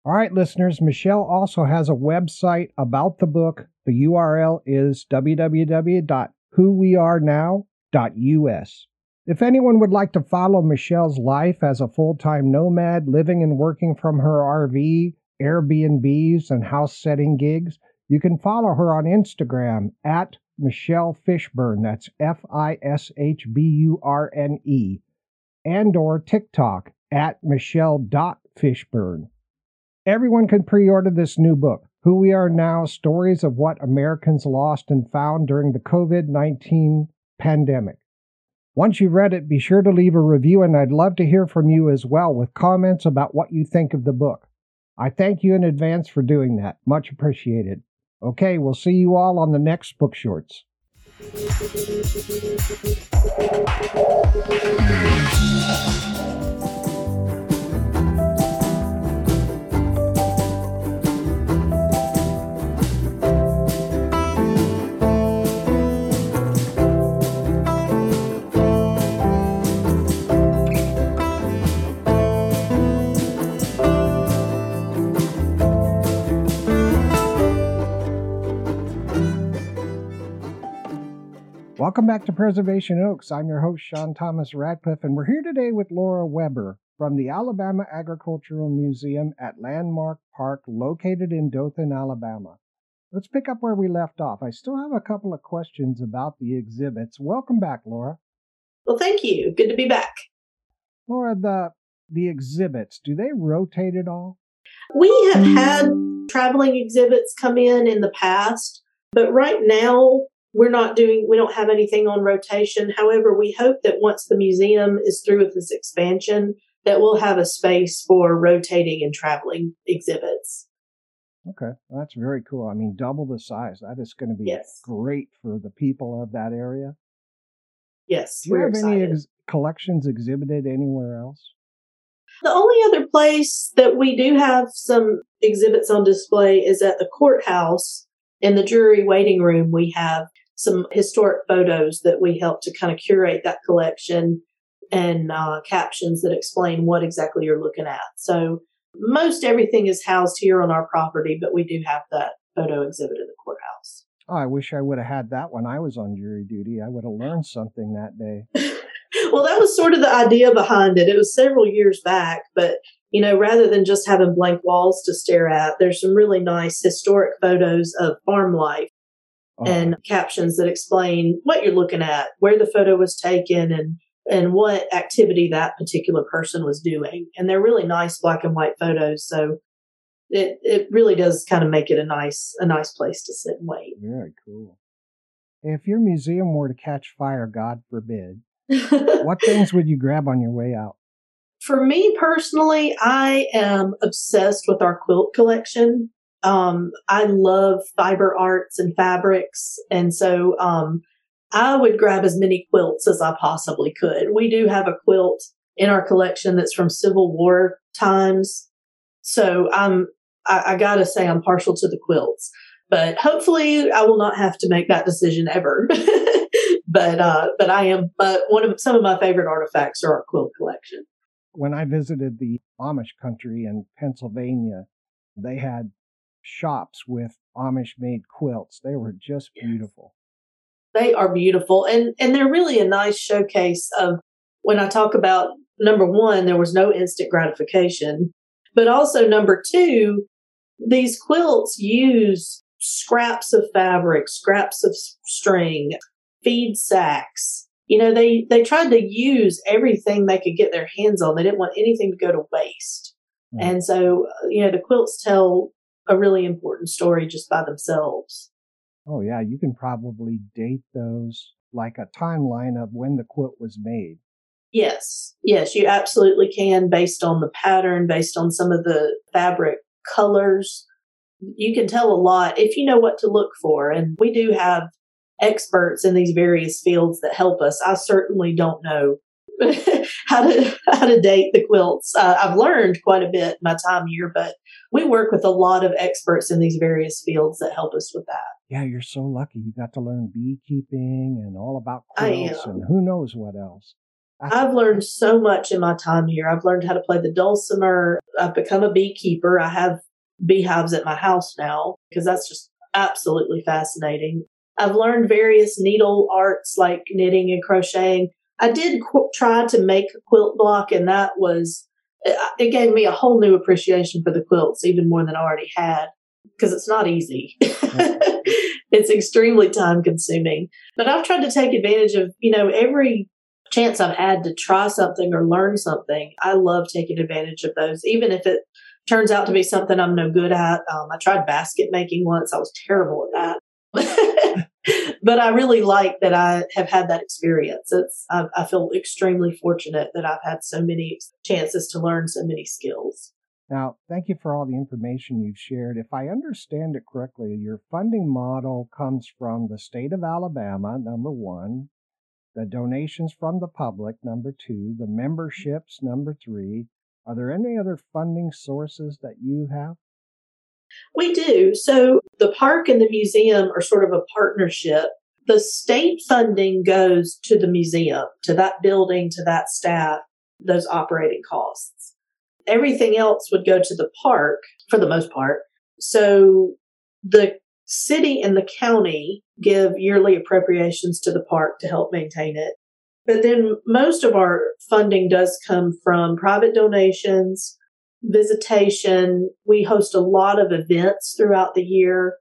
All right, listeners, Michelle also has a website about the book. The URL is www.whowearenow.us. If anyone would like to follow Michelle's life as a full time nomad, living and working from her RV, Airbnbs, and house setting gigs, you can follow her on Instagram at Michelle Fishburne. That's F I S H B U R N E. and or TikTok at michelle.fishburne. Everyone can pre-order this new book, Who We Are Now, Stories of What Americans Lost and Found During the COVID-19 Pandemic. Once you've read it, be sure to leave a review, and I'd love to hear from you as well with comments about what you think of the book. I thank you in advance for doing that. Much appreciated. Okay, we'll see you all on the next Book Shorts. Welcome back to Preservation Oaks. I'm your host, Sean Thomas Radcliffe, and we're here today with Laura Weber from the Alabama Agricultural Museum at Landmark Park, located in Dothan, Alabama. Let's pick up where we left off. I still have a couple of questions about the exhibits. Welcome back, Laura. Well, thank you. Good to be back. Laura, the the exhibits, do they rotate at all? We have had traveling exhibits come in in the past, but right now we're not doing we don't have anything on rotation. However we hope that once the museum is through with this expansion that we'll have a space for rotating and traveling exhibits. Okay well, that's very cool. I mean double the size. That is going to be yes. great for the people of that area. Yes do you have excited. any ex- collections exhibited anywhere else? The only other place that we do have some exhibits on display is at the courthouse in the jury waiting room we have some historic photos that we help to kind of curate that collection and uh, captions that explain what exactly you're looking at. So most everything is housed here on our property, but we do have that photo exhibit in the courthouse. Oh, I wish I would have had that when I was on jury duty. I would have learned something that day. <laughs> well, that was sort of the idea behind it. It was several years back, but you know, rather than just having blank walls to stare at, there's some really nice historic photos of farm life uh-huh. and captions that explain what you're looking at, where the photo was taken, and and what activity that particular person was doing. And they're really nice black and white photos, so it it really does kind of make it a nice a nice place to sit and wait. Very cool. If your museum were to catch fire, God forbid, <laughs> what things would you grab on your way out? For me personally, I am obsessed with our quilt collection. Um, I love fiber arts and fabrics. And so, um, I would grab as many quilts as I possibly could. We do have a quilt in our collection that's from Civil War times. So I'm, I, I gotta say I'm partial to the quilts, but hopefully I will not have to make that decision ever. <laughs> but, uh, but I am, but one of, some of my favorite artifacts are our quilt collection. When I visited the Amish country in Pennsylvania, they had shops with Amish made quilts. They were just beautiful. They are beautiful and and they're really a nice showcase of when I talk about number 1 there was no instant gratification, but also number 2 these quilts use scraps of fabric, scraps of string, feed sacks. You know, they they tried to use everything they could get their hands on. They didn't want anything to go to waste. Mm. And so, uh, you know, the quilts tell a really important story just by themselves. Oh, yeah. You can probably date those like a timeline of when the quilt was made. Yes. Yes, you absolutely can based on the pattern, based on some of the fabric colors. You can tell a lot if you know what to look for. And we do have experts in these various fields that help us. I certainly don't know <laughs> how to how to date the quilts. Uh, I've learned quite a bit my time here, but we work with a lot of experts in these various fields that help us with that. Yeah, you're so lucky. You got to learn beekeeping and all about quilts and who knows what else. I've learned so much in my time here. I've learned how to play the dulcimer. I've become a beekeeper. I have beehives at my house now because that's just absolutely fascinating. I've learned various needle arts like knitting and crocheting. I did qu- try to make a quilt block, and that was it gave me a whole new appreciation for the quilts, even more than I already had, because it's not easy. <laughs> it's extremely time consuming. But I've tried to take advantage of, you know, every chance I've had to try something or learn something, I love taking advantage of those, even if it turns out to be something I'm no good at. Um, I tried basket making once. I was terrible at that. <laughs> <laughs> but I really like that I have had that experience. It's I, I, feel extremely fortunate that I've had so many chances to learn so many skills. Now, thank you for all the information you've shared. If I understand it correctly, your funding model comes from the state of Alabama, number one, the donations from the public, number two, the memberships, number three. Are there any other funding sources that you have? We do. So the park and the museum are sort of a partnership. The state funding goes to the museum, to that building, to that staff, those operating costs. Everything else would go to the park for the most part. So the city and the county give yearly appropriations to the park to help maintain it. But then most of our funding does come from private donations, visitation. We host a lot of events throughout the year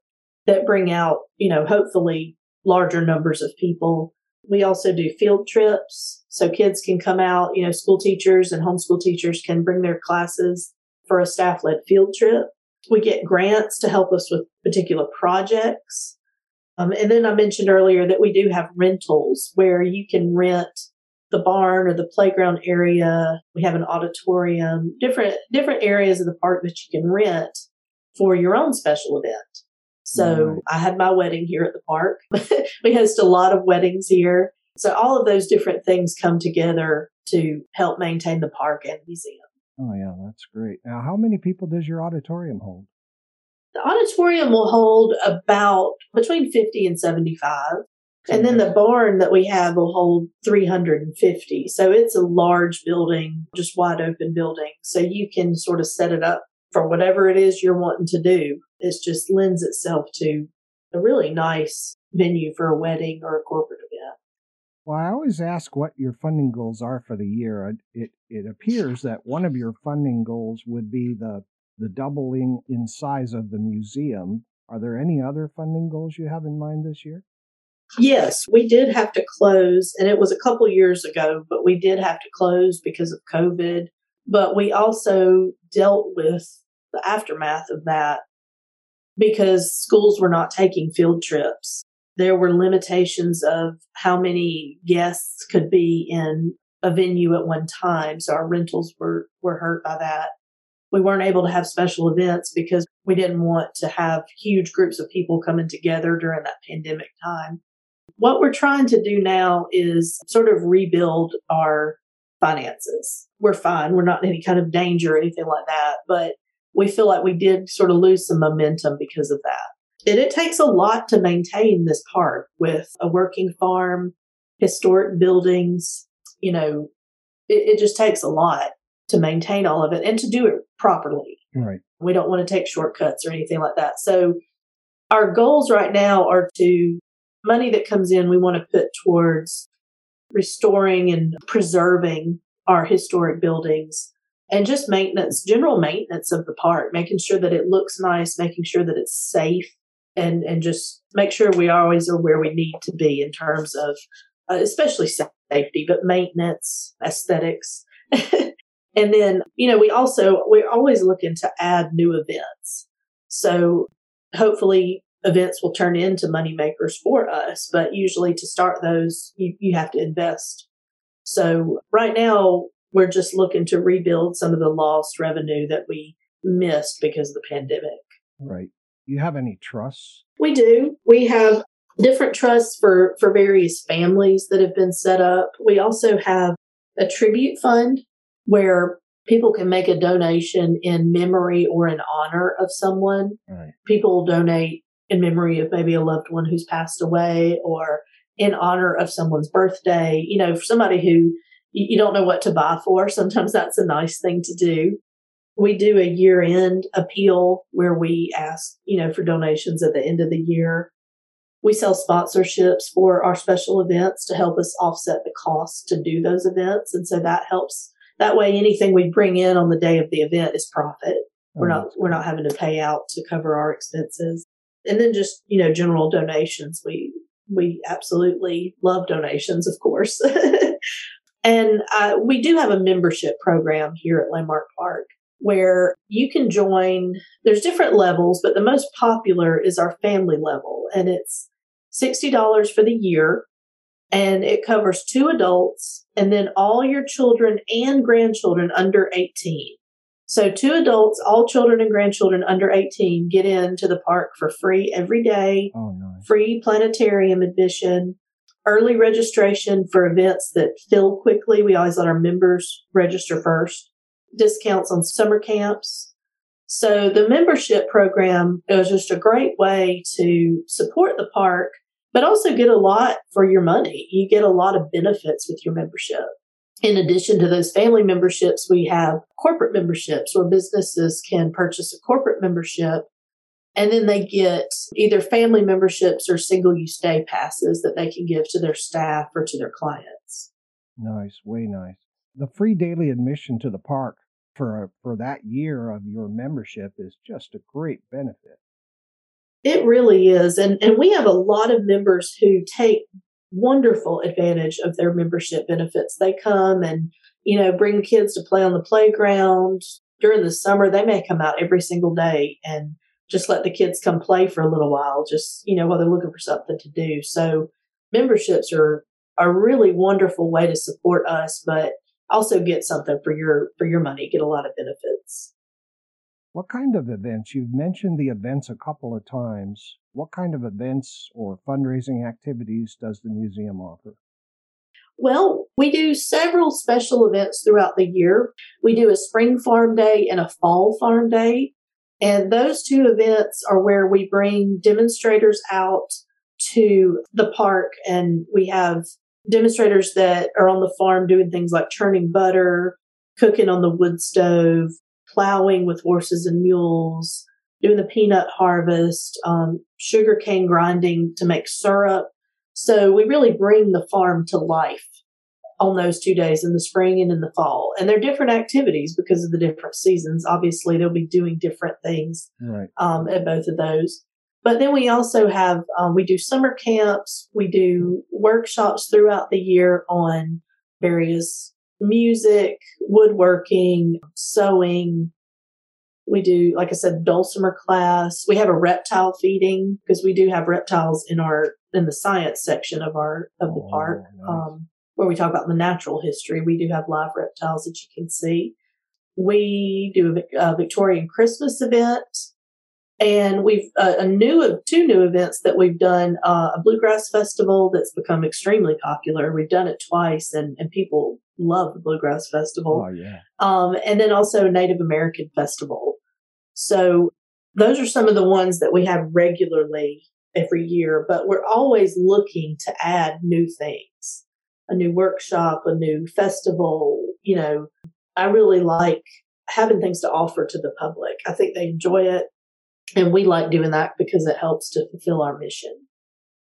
that bring out, you know, hopefully larger numbers of people. We also do field trips so kids can come out, you know, school teachers and homeschool teachers can bring their classes for a staff led field trip. We get grants to help us with particular projects. Um, and then I mentioned earlier that we do have rentals where you can rent the barn or the playground area. We have an auditorium, different different areas of the park that you can rent for your own special event. So right. I had my wedding here at the park. <laughs> we host a lot of weddings here. So all of those different things come together to help maintain the park and museum. Oh yeah, that's great. Now, how many people does your auditorium hold? The auditorium will hold about between 50 and 75. And then the barn that we have will hold 350. So it's a large building, just wide open building. So you can sort of set it up for whatever it is you're wanting to do. It just lends itself to a really nice venue for a wedding or a corporate event. Well, I always ask what your funding goals are for the year. It it appears that one of your funding goals would be the the doubling in size of the museum. Are there any other funding goals you have in mind this year? Yes, we did have to close, and it was a couple years ago, but we did have to close because of COVID. But we also dealt with the aftermath of that because schools were not taking field trips. There were limitations of how many guests could be in a venue at one time. So our rentals were, were hurt by that. We weren't able to have special events because we didn't want to have huge groups of people coming together during that pandemic time. What we're trying to do now is sort of rebuild our finances. We're fine. We're not in any kind of danger or anything like that, but we feel like we did sort of lose some momentum because of that. And it takes a lot to maintain this park with a working farm, historic buildings, you know, it, it just takes a lot to maintain all of it and to do it properly. Right. We don't want to take shortcuts or anything like that. So our goals right now are to money that comes in, we want to put towards restoring and preserving our historic buildings and just maintenance, general maintenance of the park, making sure that it looks nice, making sure that it's safe, and and just make sure we always are where we need to be in terms of, uh, especially safety, but maintenance, aesthetics, <laughs> and then you know we also we're always looking to add new events. So hopefully events will turn into money makers for us. But usually to start those, you, you have to invest. So right now, we're just looking to rebuild some of the lost revenue that we missed because of the pandemic. Right. You have any trusts? We do. We have different trusts for, for various families that have been set up. We also have a tribute fund where people can make a donation in memory or in honor of someone. Right. People donate in memory of maybe a loved one who's passed away or in honor of someone's birthday. You know, for somebody who you don't know what to buy for, sometimes that's a nice thing to do. We do a year end appeal where we ask, you know, for donations at the end of the year. We sell sponsorships for our special events to help us offset the cost to do those events. And so that helps. That way, anything we bring in on the day of the event is profit. We're oh, not, we're not having to pay out to cover our expenses and then just you know general donations we we absolutely love donations, of course. <laughs> and uh, we do have a membership program here at Landmark Park where you can join. There's different levels, but the most popular is our family level, and it's $60 for the year. And it covers two adults and then all your children and grandchildren under 18. So, two adults, all children and grandchildren under 18 get into the park for free every day, Oh, nice. free planetarium admission, early registration for events that fill quickly. We always let our members register first, discounts on summer camps. So, the membership program is just a great way to support the park, but also get a lot for your money. You get a lot of benefits with your membership. In addition to those family memberships, we have corporate memberships where businesses can purchase a corporate membership and then they get either family memberships or single use day passes that they can give to their staff or to their clients. Nice, way nice. The free daily admission to the park for for that year of your membership is just a great benefit. It really is. And, and we have a lot of members who take wonderful advantage of their membership benefits. They come and, you know, bring kids to play on the playground. During the summer, they may come out every single day and just let the kids come play for a little while, just, you know, while they're looking for something to do. So memberships are a really wonderful way to support us, but also get something for your for your money, get a lot of benefits. What kind of events? You've mentioned the events a couple of times. What kind of events or fundraising activities does the museum offer? Well, we do several special events throughout the year. We do a spring farm day and a fall farm day. And those two events are where we bring demonstrators out to the park and we have demonstrators that are on the farm doing things like churning butter, cooking on the wood stove, plowing with horses and mules, doing the peanut harvest, um, sugar cane grinding to make syrup. So we really bring the farm to life on those two days in the spring and in the fall. And they're different activities because of the different seasons. Obviously, they'll be doing different things Right. um, at both of those. But then we also have, um, we do summer camps, we do workshops throughout the year on various music, woodworking, sewing. We do, like I said, dulcimer class. We have a reptile feeding because we do have reptiles in our, in the science section of our, of the Oh, park, nice. um, where we talk about the natural history. We do have live reptiles that you can see. We do a, a Victorian Christmas event and we've uh, a new two new events that we've done uh, a bluegrass festival that's become extremely popular we've done it twice and, and people love the bluegrass festival Oh yeah. um, and then also native american festival so those are some of the ones that we have regularly every year but we're always looking to add new things a new workshop a new festival you know i really like having things to offer to the public i think they enjoy it and we like doing that because it helps to fulfill our mission.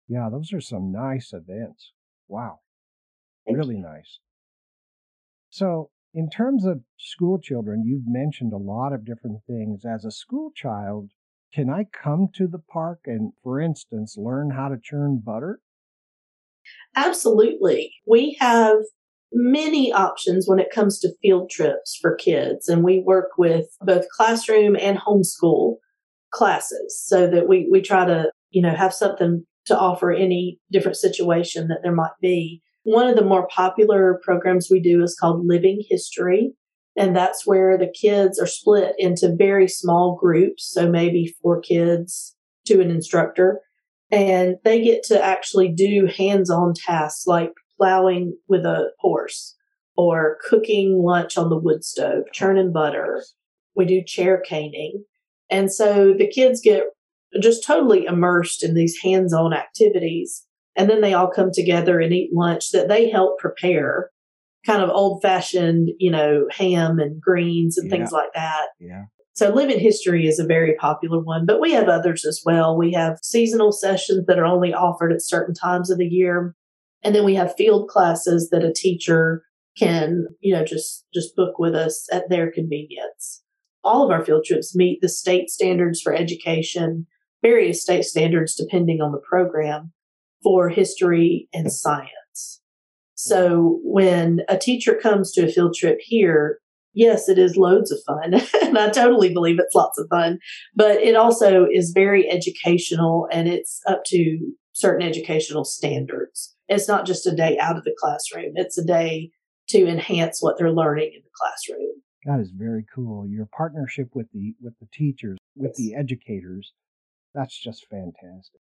Yeah, those are some nice events. Wow. Thank really nice. So, in terms of school children, you've mentioned a lot of different things. As a school child, can I come to the park and, for instance, learn how to churn butter? Absolutely. We have many options when it comes to field trips for kids, and we work with both classroom and homeschool classes so that we, we try to, you know, have something to offer any different situation that there might be. One of the more popular programs we do is called Living History. And that's where the kids are split into very small groups. So maybe four kids to an instructor. And they get to actually do hands on tasks like plowing with a horse or cooking lunch on the wood stove, churning butter. We do chair caning. And so the kids get just totally immersed in these hands on activities. And then they all come together and eat lunch that they help prepare, kind of old fashioned, you know, ham and greens and things like that. Yeah. So living history is a very popular one, but we have others as well. We have seasonal sessions that are only offered at certain times of the year. And then we have field classes that a teacher can, you know, just, just book with us at their convenience. All of our field trips meet the state standards for education, various state standards depending on the program for history and science. So when a teacher comes to a field trip here, yes, it is loads of fun. <laughs> and I totally believe it's lots of fun, but it also is very educational and it's up to certain educational standards. It's not just a day out of the classroom. It's a day to enhance what they're learning in the classroom. That is very cool. Your partnership with the with the teachers, with yes. the educators, that's just fantastic.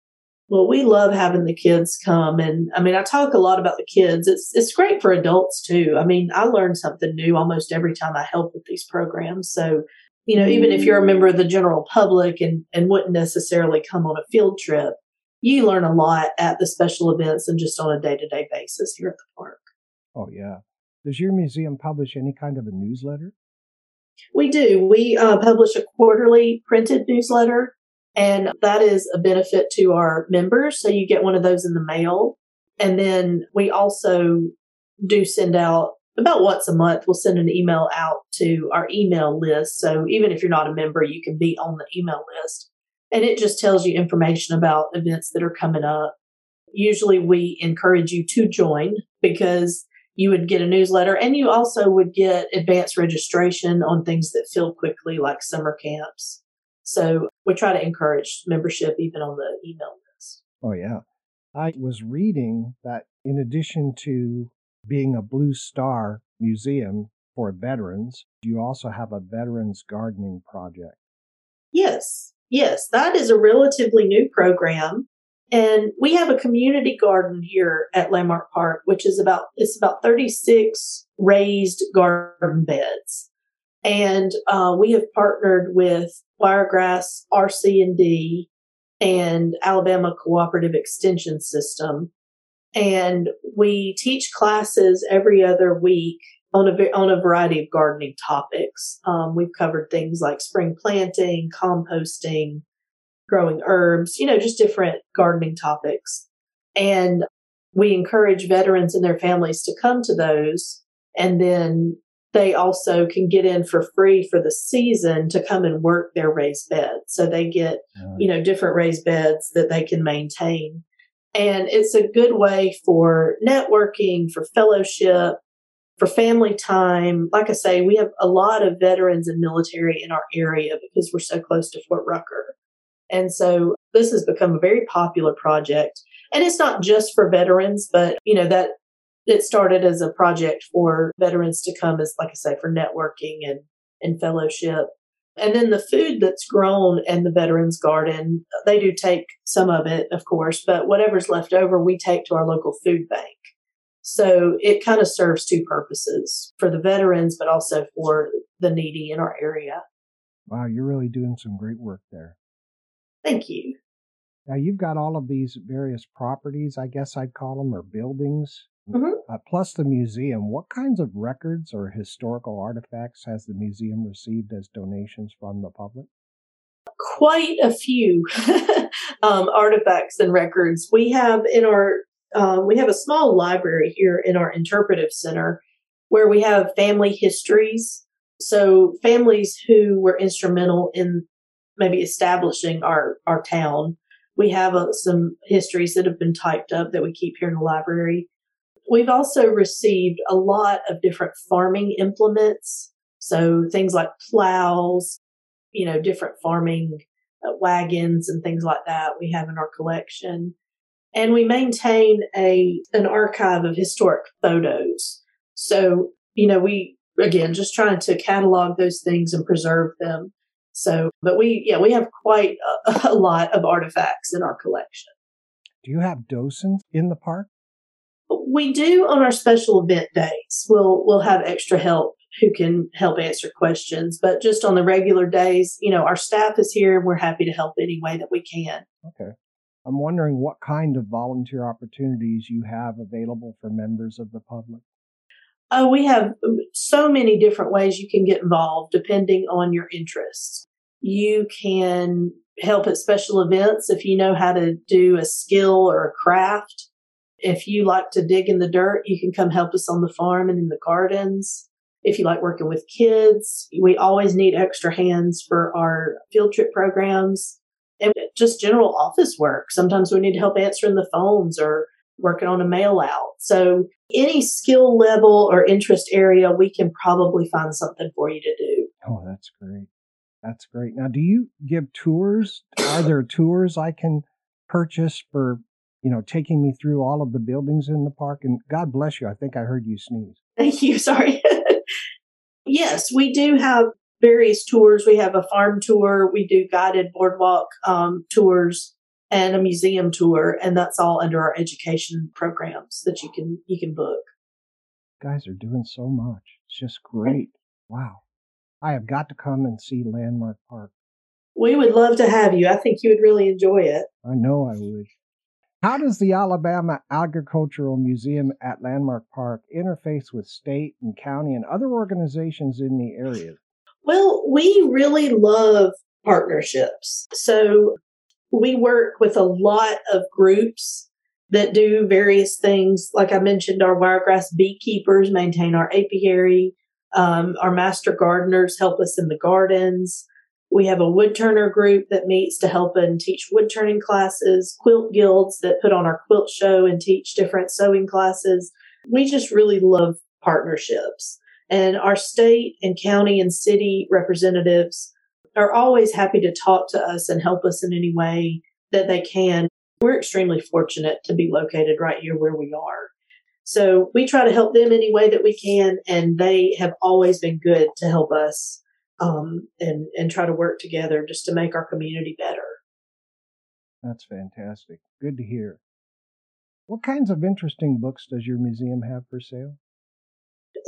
Well, we love having the kids come and I mean I talk a lot about the kids. It's it's great for adults too. I mean, I learn something new almost every time I help with these programs. So, you know, even if you're a member of the general public and and wouldn't necessarily come on a field trip, you learn a lot at the special events and just on a day-to-day basis here at the park. Oh yeah. Does your museum publish any kind of a newsletter? We do. We uh, publish a quarterly printed newsletter, and that is a benefit to our members. So you get one of those in the mail. And then we also do send out about once a month, we'll send an email out to our email list. So even if you're not a member, you can be on the email list. And it just tells you information about events that are coming up. Usually we encourage you to join because you would get a newsletter and you also would get advanced registration on things that fill quickly like summer camps. So we try to encourage membership even on the email list. Oh yeah. I was reading that in addition to being a Blue Star museum for veterans, you also have a veterans gardening project. Yes. Yes, that is a relatively new program and we have a community garden here at Landmark Park, which is about, it's about 36 raised garden beds. And uh, we have partnered with Wiregrass RC&D and Alabama Cooperative Extension System. And we teach classes every other week on a, on a variety of gardening topics. Um, we've covered things like spring planting, composting, growing herbs, you know, just different gardening topics. And we encourage veterans and their families to come to those. And then they also can get in for free for the season to come and work their raised bed. So they get, right. you know, different raised beds that they can maintain. And it's a good way for networking, for fellowship, for family time. Like I say, we have a lot of veterans and military in our area because we're so close to Fort Rucker. And so this has become a very popular project. And it's not just for veterans, but you know, that it started as a project for veterans to come as, like I say, for networking and, and fellowship. And then the food that's grown in the Veterans Garden, they do take some of it, of course, but whatever's left over, we take to our local food bank. So it kind of serves two purposes for the veterans, but also for the needy in our area. Wow, you're really doing some great work there. Thank you. Now you've got all of these various properties, I guess I'd call them, or buildings, mm-hmm. uh, plus the museum. What kinds of records or historical artifacts has the museum received as donations from the public? Quite a few <laughs> um, artifacts and records. We have in our uh, we have a small library here in our interpretive center where we have family histories. So families who were instrumental in maybe establishing our our town. We have uh, some histories that have been typed up that we keep here in the library. We've also received a lot of different farming implements, so things like plows, you know, different farming uh, wagons and things like that. We have in our collection, and we maintain a an archive of historic photos. So you know, we again just trying to catalog those things and preserve them so, but we, yeah, we have quite a, <laughs> a lot of artifacts in our collection. Do you have docents in the park? We do on our special event days. We'll we'll have extra help who can help answer questions. But just on the regular days, you know, our staff is here and we're happy to help any way that we can. Okay. I'm wondering what kind of volunteer opportunities you have available for members of the public. Oh, we have um, so many different ways you can get involved depending on your interests. You can help at special events if you know how to do a skill or a craft. If you like to dig in the dirt, you can come help us on the farm and in the gardens. If you like working with kids, we always need extra hands for our field trip programs. and just general office work. Sometimes we need help answering the phones or working on a mail out. So any skill level or interest area, we can probably find something for you to do. Oh, that's great. That's great. Now, do you give tours? Are there tours I can purchase for, you know, taking me through all of the buildings in the park? And God bless you. I think I heard you sneeze. <laughs> Thank you. Sorry. <laughs> yes, we do have various tours. We have a farm tour. We do guided boardwalk um, tours and a museum tour, and that's all under our education programs that you can you can book. guys are doing so much. It's just great. Wow. I have got to come and see Landmark Park. We would love to have you. I think you would really enjoy it. I know I would. How does the Alabama Agricultural Museum at Landmark Park interface with state and county and other organizations in the area? Well, we really love partnerships. So we work with a lot of groups that do various things. Like I mentioned, our wiregrass beekeepers maintain our apiary. Um, our master gardeners help us in the gardens. We have a wood turner group that meets to help and teach wood turning classes, quilt guilds that put on our quilt show and teach different sewing classes. We just really love partnerships. And our state and county and city representatives are always happy to talk to us and help us in any way that they can. We're extremely fortunate to be located right here where we are. So we try to help them any way that we can, and they have always been good to help us um, and and try to work together just to make our community better. That's fantastic. Good to hear. What kinds of interesting books does your museum have for sale?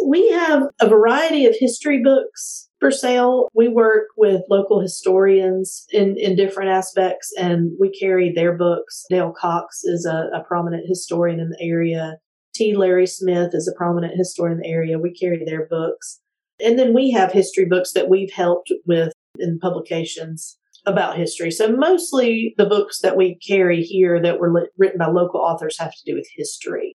We have a variety of history books for sale. We work with local historians in, in different aspects and we carry their books. Dale Cox is a, a prominent historian in the area. T. Larry Smith is a prominent historian in the area. We carry their books. And then we have history books that we've helped with in publications about history. So mostly the books that we carry here that were lit, written by local authors have to do with history.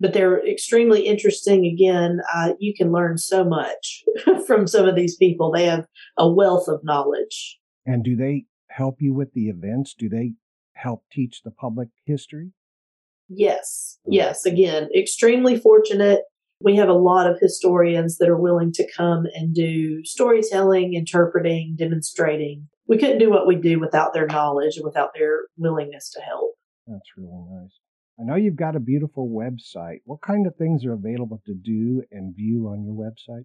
But they're extremely interesting. Again, uh, you can learn so much <laughs> from some of these people. They have a wealth of knowledge. And do they help you with the events? Do they help teach the public history? Yes, yes. Again, extremely fortunate. We have a lot of historians that are willing to come and do storytelling, interpreting, demonstrating. We couldn't do what we do without their knowledge and without their willingness to help. That's really nice. I know you've got a beautiful website. What kind of things are available to do and view on your website?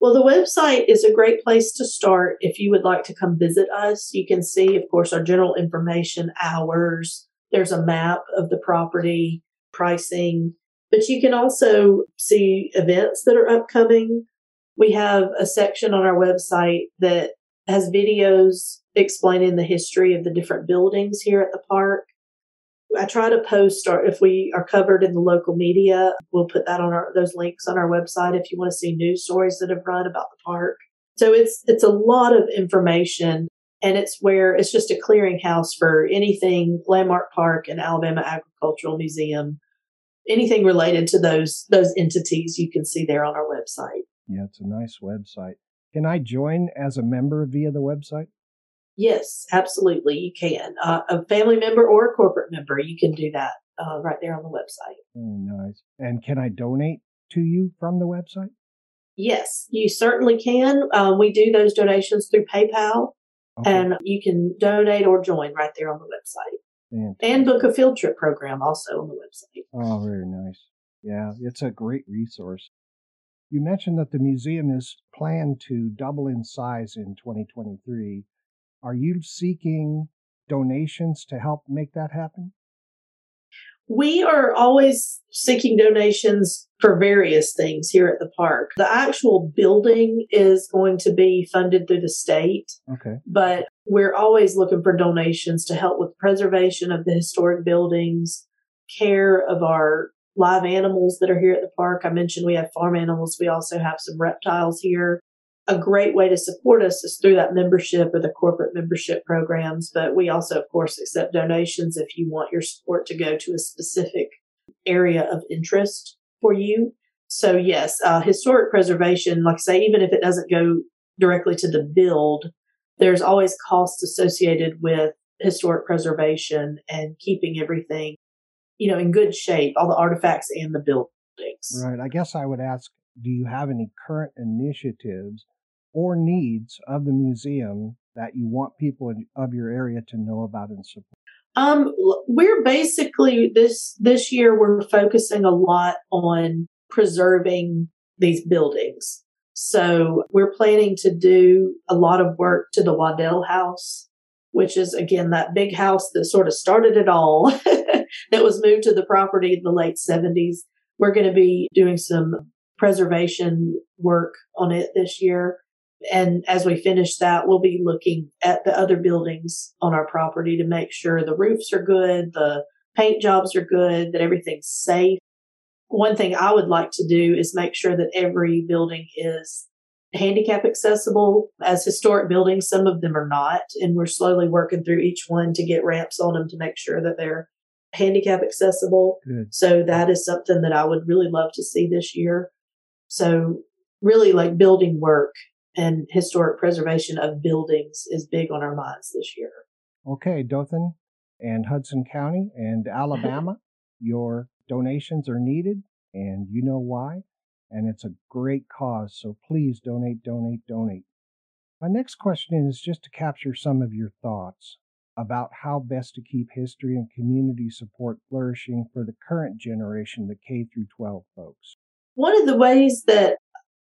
Well, the website is a great place to start if you would like to come visit us. You can see, of course, our general information, hours. There's a map of the property, pricing, but you can also see events that are upcoming. We have a section on our website that has videos explaining the history of the different buildings here at the park. I try to post or if we are covered in the local media, we'll put that on our those links on our website if you want to see news stories that have run about the park. So it's it's a lot of information and it's where it's just a clearinghouse for anything Landmark Park and Alabama Agricultural Museum, anything related to those those entities you can see there on our website. Yeah, it's a nice website. Can I join as a member via the website? Yes, absolutely, you can. Uh, a family member or a corporate member, you can do that uh, right there on the website. Very nice. And can I donate to you from the website? Yes, you certainly can. Uh, we do those donations through PayPal, Okay. and you can donate or join right there on the website. And book a field trip program also on the website. Oh, very nice. Yeah, it's a great resource. You mentioned that the museum is planned to double in size in 2023. Are you seeking donations to help make that happen? We are always seeking donations for various things here at the park. The actual building is going to be funded through the state, Okay. but we're always looking for donations to help with preservation of the historic buildings, care of our live animals that are here at the park. I mentioned we have farm animals. We also have some reptiles here. A great way to support us is through that membership or the corporate membership programs. But we also, of course, accept donations if you want your support to go to a specific area of interest for you. So yes, uh, historic preservation, like I say, even if it doesn't go directly to the build, there's always costs associated with historic preservation and keeping everything, you know, in good shape, all the artifacts and the buildings. Right. I guess I would ask do you have any current initiatives or needs of the museum that you want people in, of your area to know about and support? Um, we're basically this this year we're focusing a lot on preserving these buildings. So we're planning to do a lot of work to the Waddell House, which is again that big house that sort of started it all, <laughs> that was moved to the property in the late 70s. We're going to be doing some preservation work on it this year. And as we finish that, we'll be looking at the other buildings on our property to make sure the roofs are good, the paint jobs are good, that everything's safe. One thing I would like to do is make sure that every building is handicap accessible. As historic buildings, some of them are not, and we're slowly working through each one to get ramps on them to make sure that they're handicap accessible. Good. So that is something that I would really love to see this year. So really like building work and historic preservation of buildings is big on our minds this year. Okay, Dothan and Houston County and <laughs> Alabama, your donations are needed and you know why. And it's a great cause. So please donate, donate, donate. My next question is just to capture some of your thoughts about how best to keep history and community support flourishing for the current generation, the K through 12 folks. One of the ways that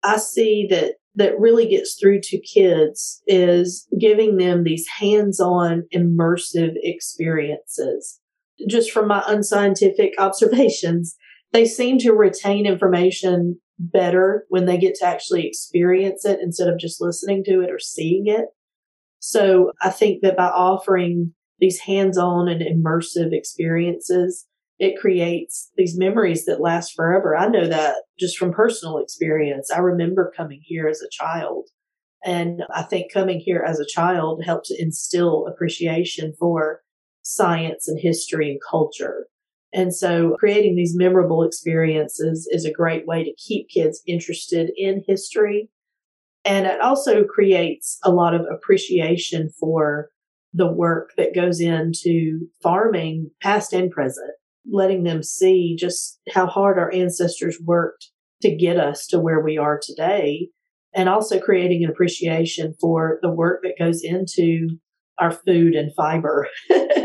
I see that that really gets through to kids is giving them these hands-on immersive experiences. Just from my unscientific observations, <laughs> they seem to retain information better when they get to actually experience it instead of just listening to it or seeing it. So I think that by offering these hands-on and immersive experiences, it creates these memories that last forever. I know that just from personal experience. I remember coming here as a child. And I think coming here as a child helped to instill appreciation for science and history and culture. And so creating these memorable experiences is a great way to keep kids interested in history. And it also creates a lot of appreciation for the work that goes into farming, past and present letting them see just how hard our ancestors worked to get us to where we are today and also creating an appreciation for the work that goes into our food and fiber <laughs>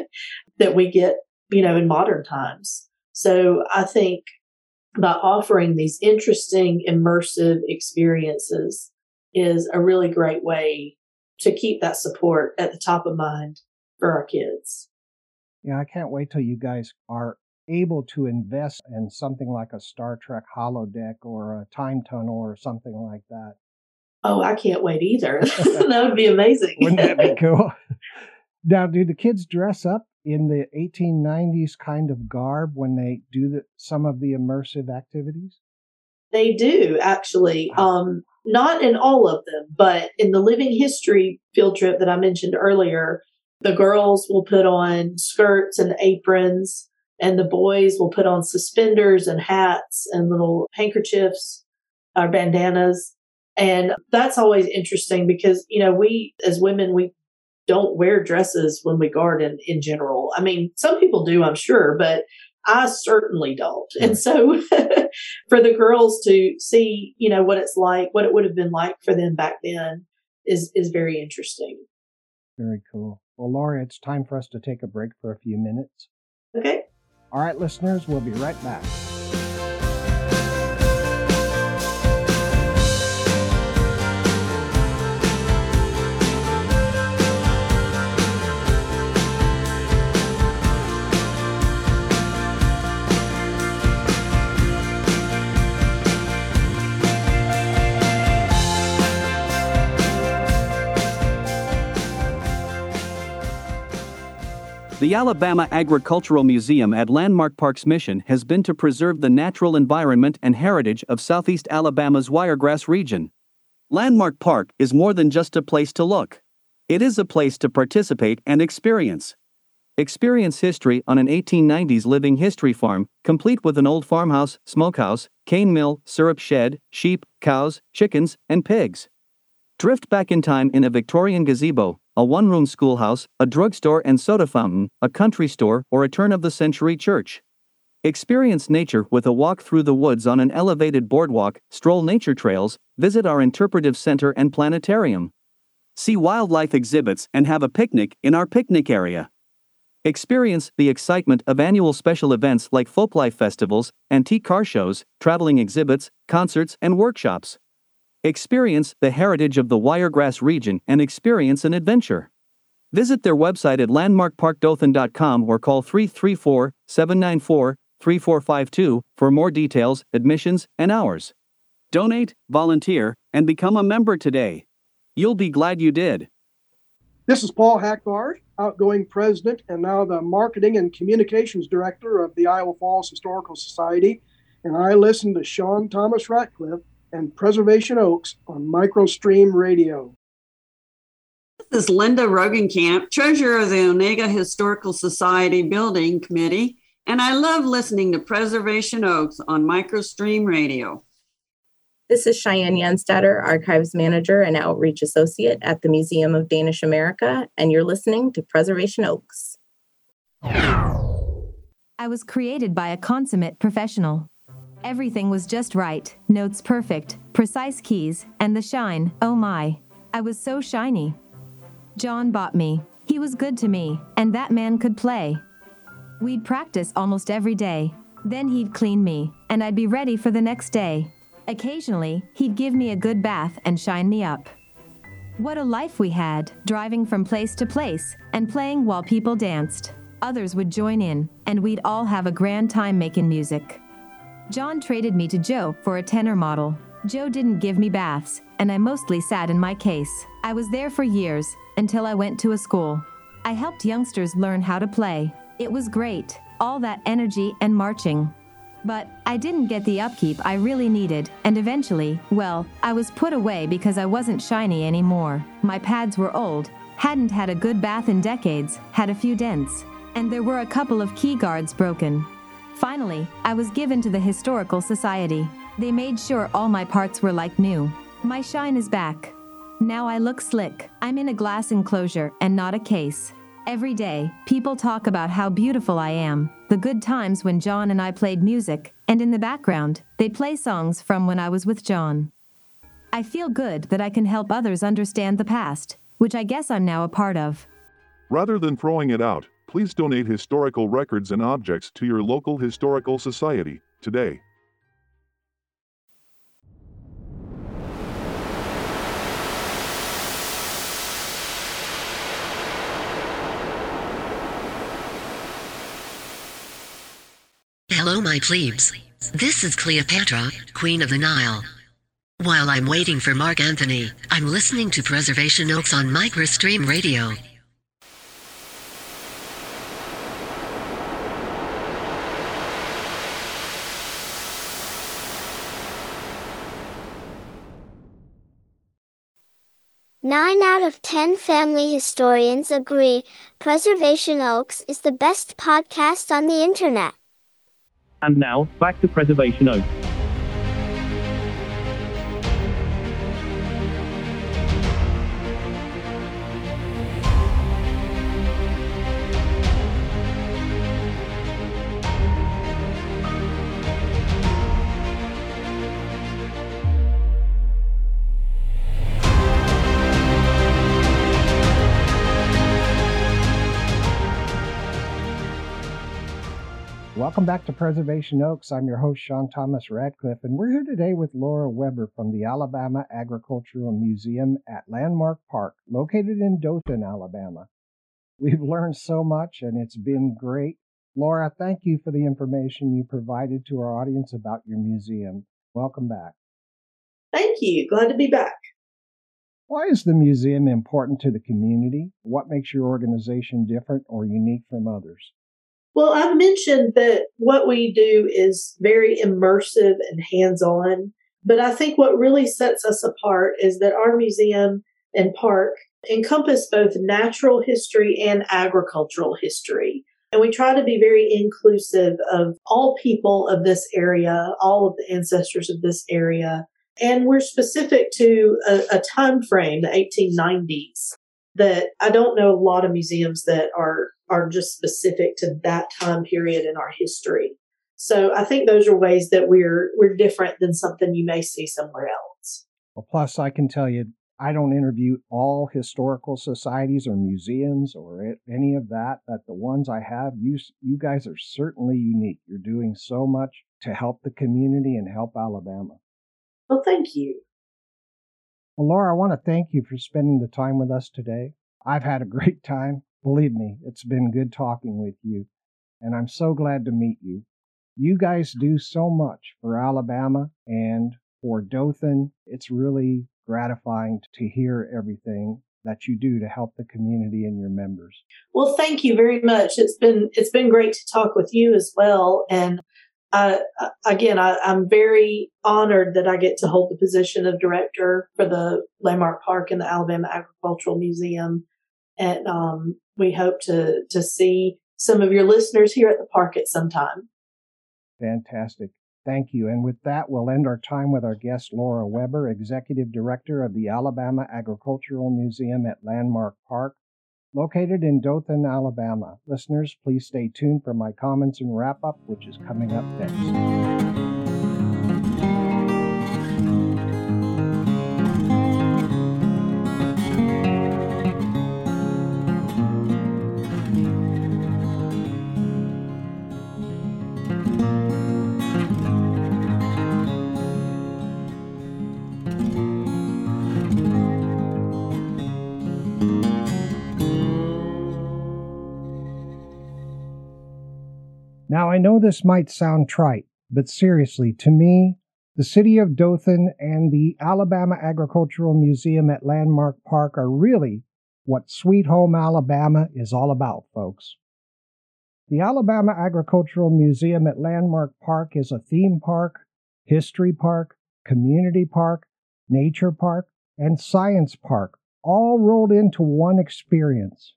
that we get, you know, in modern times. So I think by offering these interesting, immersive experiences is a really great way to keep that support at the top of mind for our kids. Yeah, I can't wait till you guys are able to invest in something like a Star Trek holodeck or a time tunnel or something like that. Oh, I can't wait either. <laughs> <laughs> that would be amazing. Wouldn't that be <laughs> cool? now, do the kids dress up in the 1890s kind of garb when they do the, some of the immersive activities? They do, actually. Um, not in all of them, but in the living history field trip that I mentioned earlier, the girls will put on skirts and aprons and the boys will put on suspenders and hats and little handkerchiefs or bandanas. And that's always interesting because, you know, we as women, we don't wear dresses when we garden in general. I mean, some people do, I'm sure, but I certainly don't. And so <laughs> for the girls to see, you know, what it's like, what it would have been like for them back then is is very interesting. Very cool. Well, Laura, it's time for us to take a break for a few minutes. Okay. All right, listeners, we'll be right back. The Alabama Agricultural Museum at Landmark Park's mission has been to preserve the natural environment and heritage of southeast Alabama's Wiregrass region. Landmark Park is more than just a place to look. It is a place to participate and experience. Experience history on an 1890s living history farm, complete with an old farmhouse, smokehouse, cane mill, syrup shed, sheep, cows, chickens, and pigs. Drift back in time in a Victorian gazebo, a one room schoolhouse, a drugstore and soda fountain, a country store, or a turn of the century church. Experience nature with a walk through the woods on an elevated boardwalk, stroll nature trails, visit our interpretive center and planetarium. See wildlife exhibits and have a picnic in our picnic area. Experience the excitement of annual special events like folklife festivals, antique car shows, traveling exhibits, concerts, and workshops. Experience the heritage of the Wiregrass region and experience an adventure. Visit their website at landmarkparkdothan.com or call 334 794 3452 for more details, admissions, and hours. Donate, volunteer, and become a member today. You'll be glad you did. This is Paul Hackbard, outgoing president and now the marketing and communications director of the Iowa Falls Historical Society, and I listen to Sean Thomas Ratcliffe and Preservation Oaks on Microstream Radio. This is Linda Rogenkamp, treasurer of the Onega Historical Society Building Committee, and I love listening to Preservation Oaks on Microstream Radio. This is Cheyenne Janstetter, Archives Manager and Outreach Associate at the Museum of Danish America, and you're listening to Preservation Oaks. I was created by a consummate professional. Everything was just right, notes perfect, precise keys, and the shine, oh my. I was so shiny. John bought me. He was good to me, and that man could play. We'd practice almost every day. Then he'd clean me, and I'd be ready for the next day. Occasionally, he'd give me a good bath and shine me up. What a life we had, driving from place to place and playing while people danced. Others would join in, and we'd all have a grand time making music. John traded me to Joe for a tenor model. Joe didn't give me baths, and I mostly sat in my case. I was there for years, until I went to a school. I helped youngsters learn how to play. It was great, all that energy and marching. But I didn't get the upkeep I really needed, and eventually, well, I was put away because I wasn't shiny anymore. My pads were old, hadn't had a good bath in decades, had a few dents, and there were a couple of key guards broken. Finally, I was given to the Historical Society. They made sure all my parts were like new. My shine is back. Now I look slick. I'm in a glass enclosure and not a case. Every day, people talk about how beautiful I am, the good times when John and I played music, and in the background, they play songs from when I was with John. I feel good that I can help others understand the past, which I guess I'm now a part of. Rather than throwing it out, please donate historical records and objects to your local historical society today. Hello, my plebes. This is Cleopatra, Queen of the Nile. While I'm waiting for Mark Antony, I'm listening to Preservation Oaks on Microstream Radio. Nine out of ten family historians agree Preservation Oaks is the best podcast on the internet. And now, back to Preservation Oaks. Welcome back to Preservation Oaks. I'm your host, Sean Thomas Radcliffe, and we're here today with Laura Weber from the Alabama Agricultural Museum at Landmark Park, located in Dothan, Alabama. We've learned so much, and it's been great. Laura, thank you for the information you provided to our audience about your museum. Welcome back. Thank you. Glad to be back. Why is the museum important to the community? What makes your organization different or unique from others? Well, I've mentioned that what we do is very immersive and hands on. But I think what really sets us apart is that our museum and park encompass both natural history and agricultural history. And we try to be very inclusive of all people of this area, all of the ancestors of this area. and we're specific to a, a time frame, the 1890s, that I don't know a lot of museums that are are just specific to that time period in our history. So I think those are ways that we're we're different than something you may see somewhere else. Well, plus I can tell you I don't interview all historical societies or museums or any of that, but the ones I have, you you guys are certainly unique. You're doing so much to help the community and help Alabama. Well, thank you. Well, Laura, I want to thank you for spending the time with us today. I've had a great <laughs> time. Believe me, it's been good talking with you, and I'm so glad to meet you. You guys do so much for Alabama and for Dothan. It's really gratifying to hear everything that you do to help the community and your members. Well, thank you very much. It's been it's been great to talk with you as well, and I, again, I, am very honored that I get to hold the position of director for the Landmark Park and the Alabama Agricultural Museum, and um, we hope to to see some of your listeners here at the park at some time. Fantastic. Thank you. And with that, we'll end our time with our guest, Laura Weber, Executive Director of the Alabama Agricultural Museum at Landmark Park located in Dothan, Alabama. Listeners, please stay tuned for my comments and wrap up, which is coming up next. Now, I know this might sound trite, but seriously, to me, the city of Dothan and the Alabama Agricultural Museum at Landmark Park are really what Sweet Home Alabama is all about, folks. The Alabama Agricultural Museum at Landmark Park is a theme park, history park, community park, nature park, and science park, all rolled into one experience,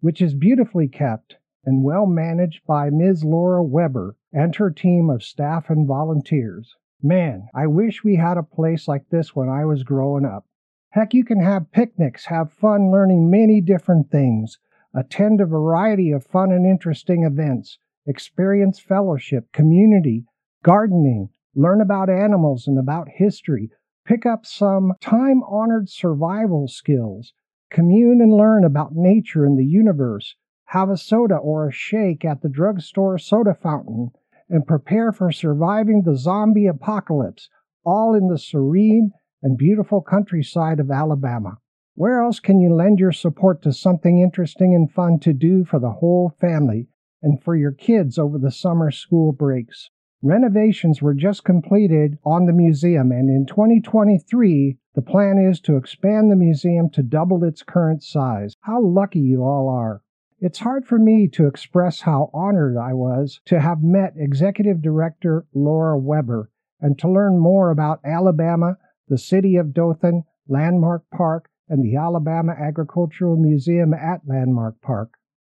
which is beautifully kept and well managed by Ms. Laura Weber and her team of staff and volunteers. Man, I wish we had a place like this when I was growing up. Heck, you can have picnics, have fun learning many different things, attend a variety of fun and interesting events, experience fellowship, community, gardening, learn about animals and about history, pick up some time honored survival skills, commune and learn about nature and the universe, have a soda or a shake at the drugstore soda fountain, and prepare for surviving the zombie apocalypse, all in the serene and beautiful countryside of Alabama. Where else can you lend your support to something interesting and fun to do for the whole family and for your kids over the summer school breaks? Renovations were just completed on the museum, and in 2023, the plan is to expand the museum to double its current size. How lucky you all are! It's hard for me to express how honored I was to have met Executive Director Laura Weber and to learn more about Alabama, the city of Dothan, Landmark Park, and the Alabama Agricultural Museum at Landmark Park.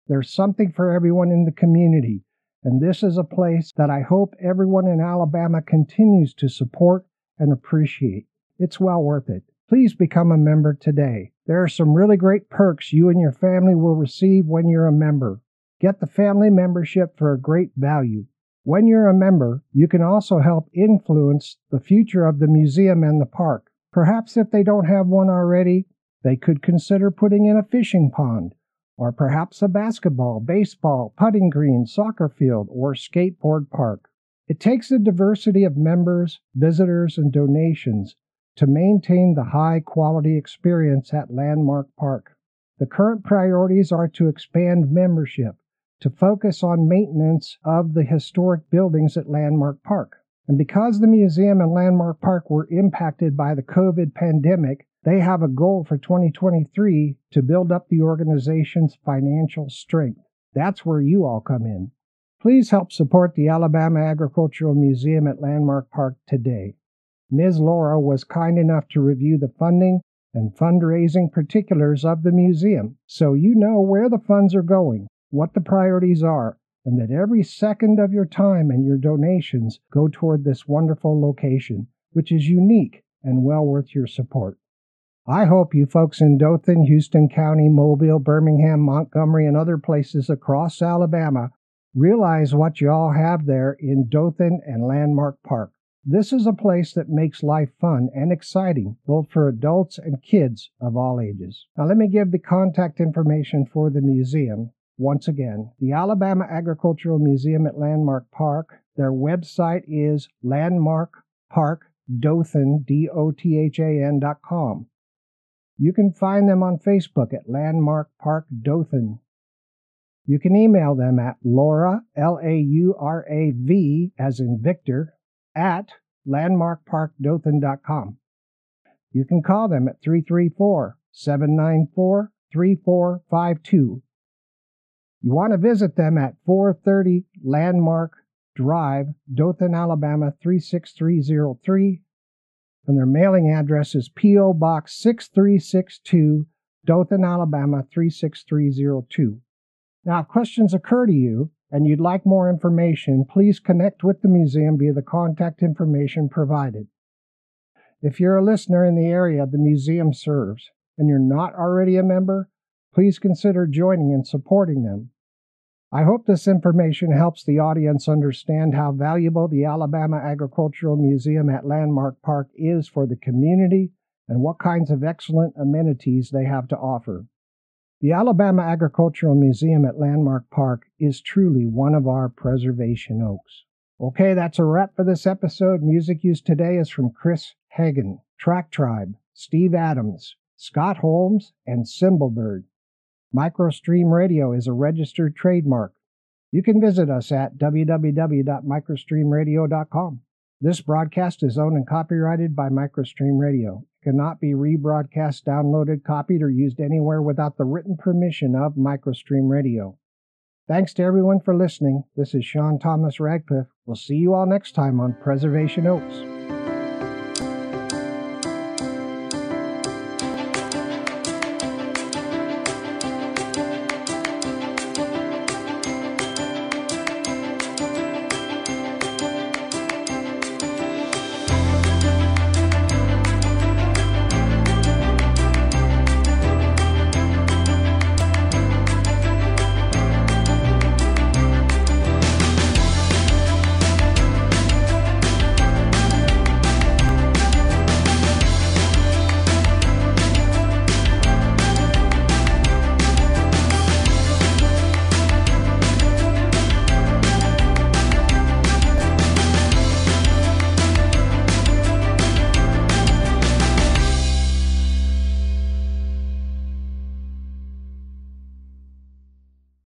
There's something for everyone in the community, and this is a place that I hope everyone in Alabama continues to support and appreciate. It's well worth it. Please become a member today. There are some really great perks you and your family will receive when you're a member. Get the family membership for a great value. When you're a member, you can also help influence the future of the museum and the park. Perhaps if they don't have one already, they could consider putting in a fishing pond, or perhaps a basketball, baseball, putting green, soccer field, or skateboard park. It takes a diversity of members, visitors, and donations to maintain the high quality experience at Landmark Park. The current priorities are to expand membership, to focus on maintenance of the historic buildings at Landmark Park. And because the museum and Landmark Park were impacted by the COVID pandemic, they have a goal for 2023 to build up the organization's financial strength. That's where you all come in. Please help support the Alabama Agricultural Museum at Landmark Park today. Ms. Laura was kind enough to review the funding and fundraising particulars of the museum so you know where the funds are going, what the priorities are, and that every second of your time and your donations go toward this wonderful location, which is unique and well worth your support. I hope you folks in Dothan, Houston County, Mobile, Birmingham, Montgomery, and other places across Alabama realize what you all have there in Dothan and Landmark Park. This is a place that makes life fun and exciting, both for adults and kids of all ages. Now, let me give the contact information for the museum. Once again, the Alabama Agricultural Museum at Landmark Park. Their website is landmarkparkdothan, D-O-T-H-A-N dot com. You can find them on Facebook at Landmark Park Dothan. You can email them at Laura, L A U R A V, as in Victor, at landmarkparkdothan.com. You can call them at 334 794 3452. You want to visit them at 430 Landmark Drive, Dothan, Alabama 36303 and their mailing address is P.O. Box 6362, Dothan, Alabama 36302. Now, if questions occur to you and you'd like more information, please connect with the museum via the contact information provided. If you're a listener in the area the museum serves and you're not already a member, please consider joining and supporting them. I hope this information helps the audience understand how valuable the Alabama Agricultural Museum at Landmark Park is for the community and what kinds of excellent amenities they have to offer. The Alabama Agricultural Museum at Landmark Park is truly one of our preservation oaks. Okay, that's a wrap for this episode. Music used today is from Chris Haugen, Track Tribe, Steve Adams, Scott Holmes, and Cymbalbird. MicroStream Radio is a registered trademark. You can visit us at www.microstreamradio.com. This broadcast is owned and copyrighted by MicroStream Radio. It cannot be rebroadcast, downloaded, copied, or used anywhere without the written permission of MicroStream Radio. Thanks to everyone for listening. This is Sean Thomas Radcliffe. We'll see you all next time on Preservation Oaks.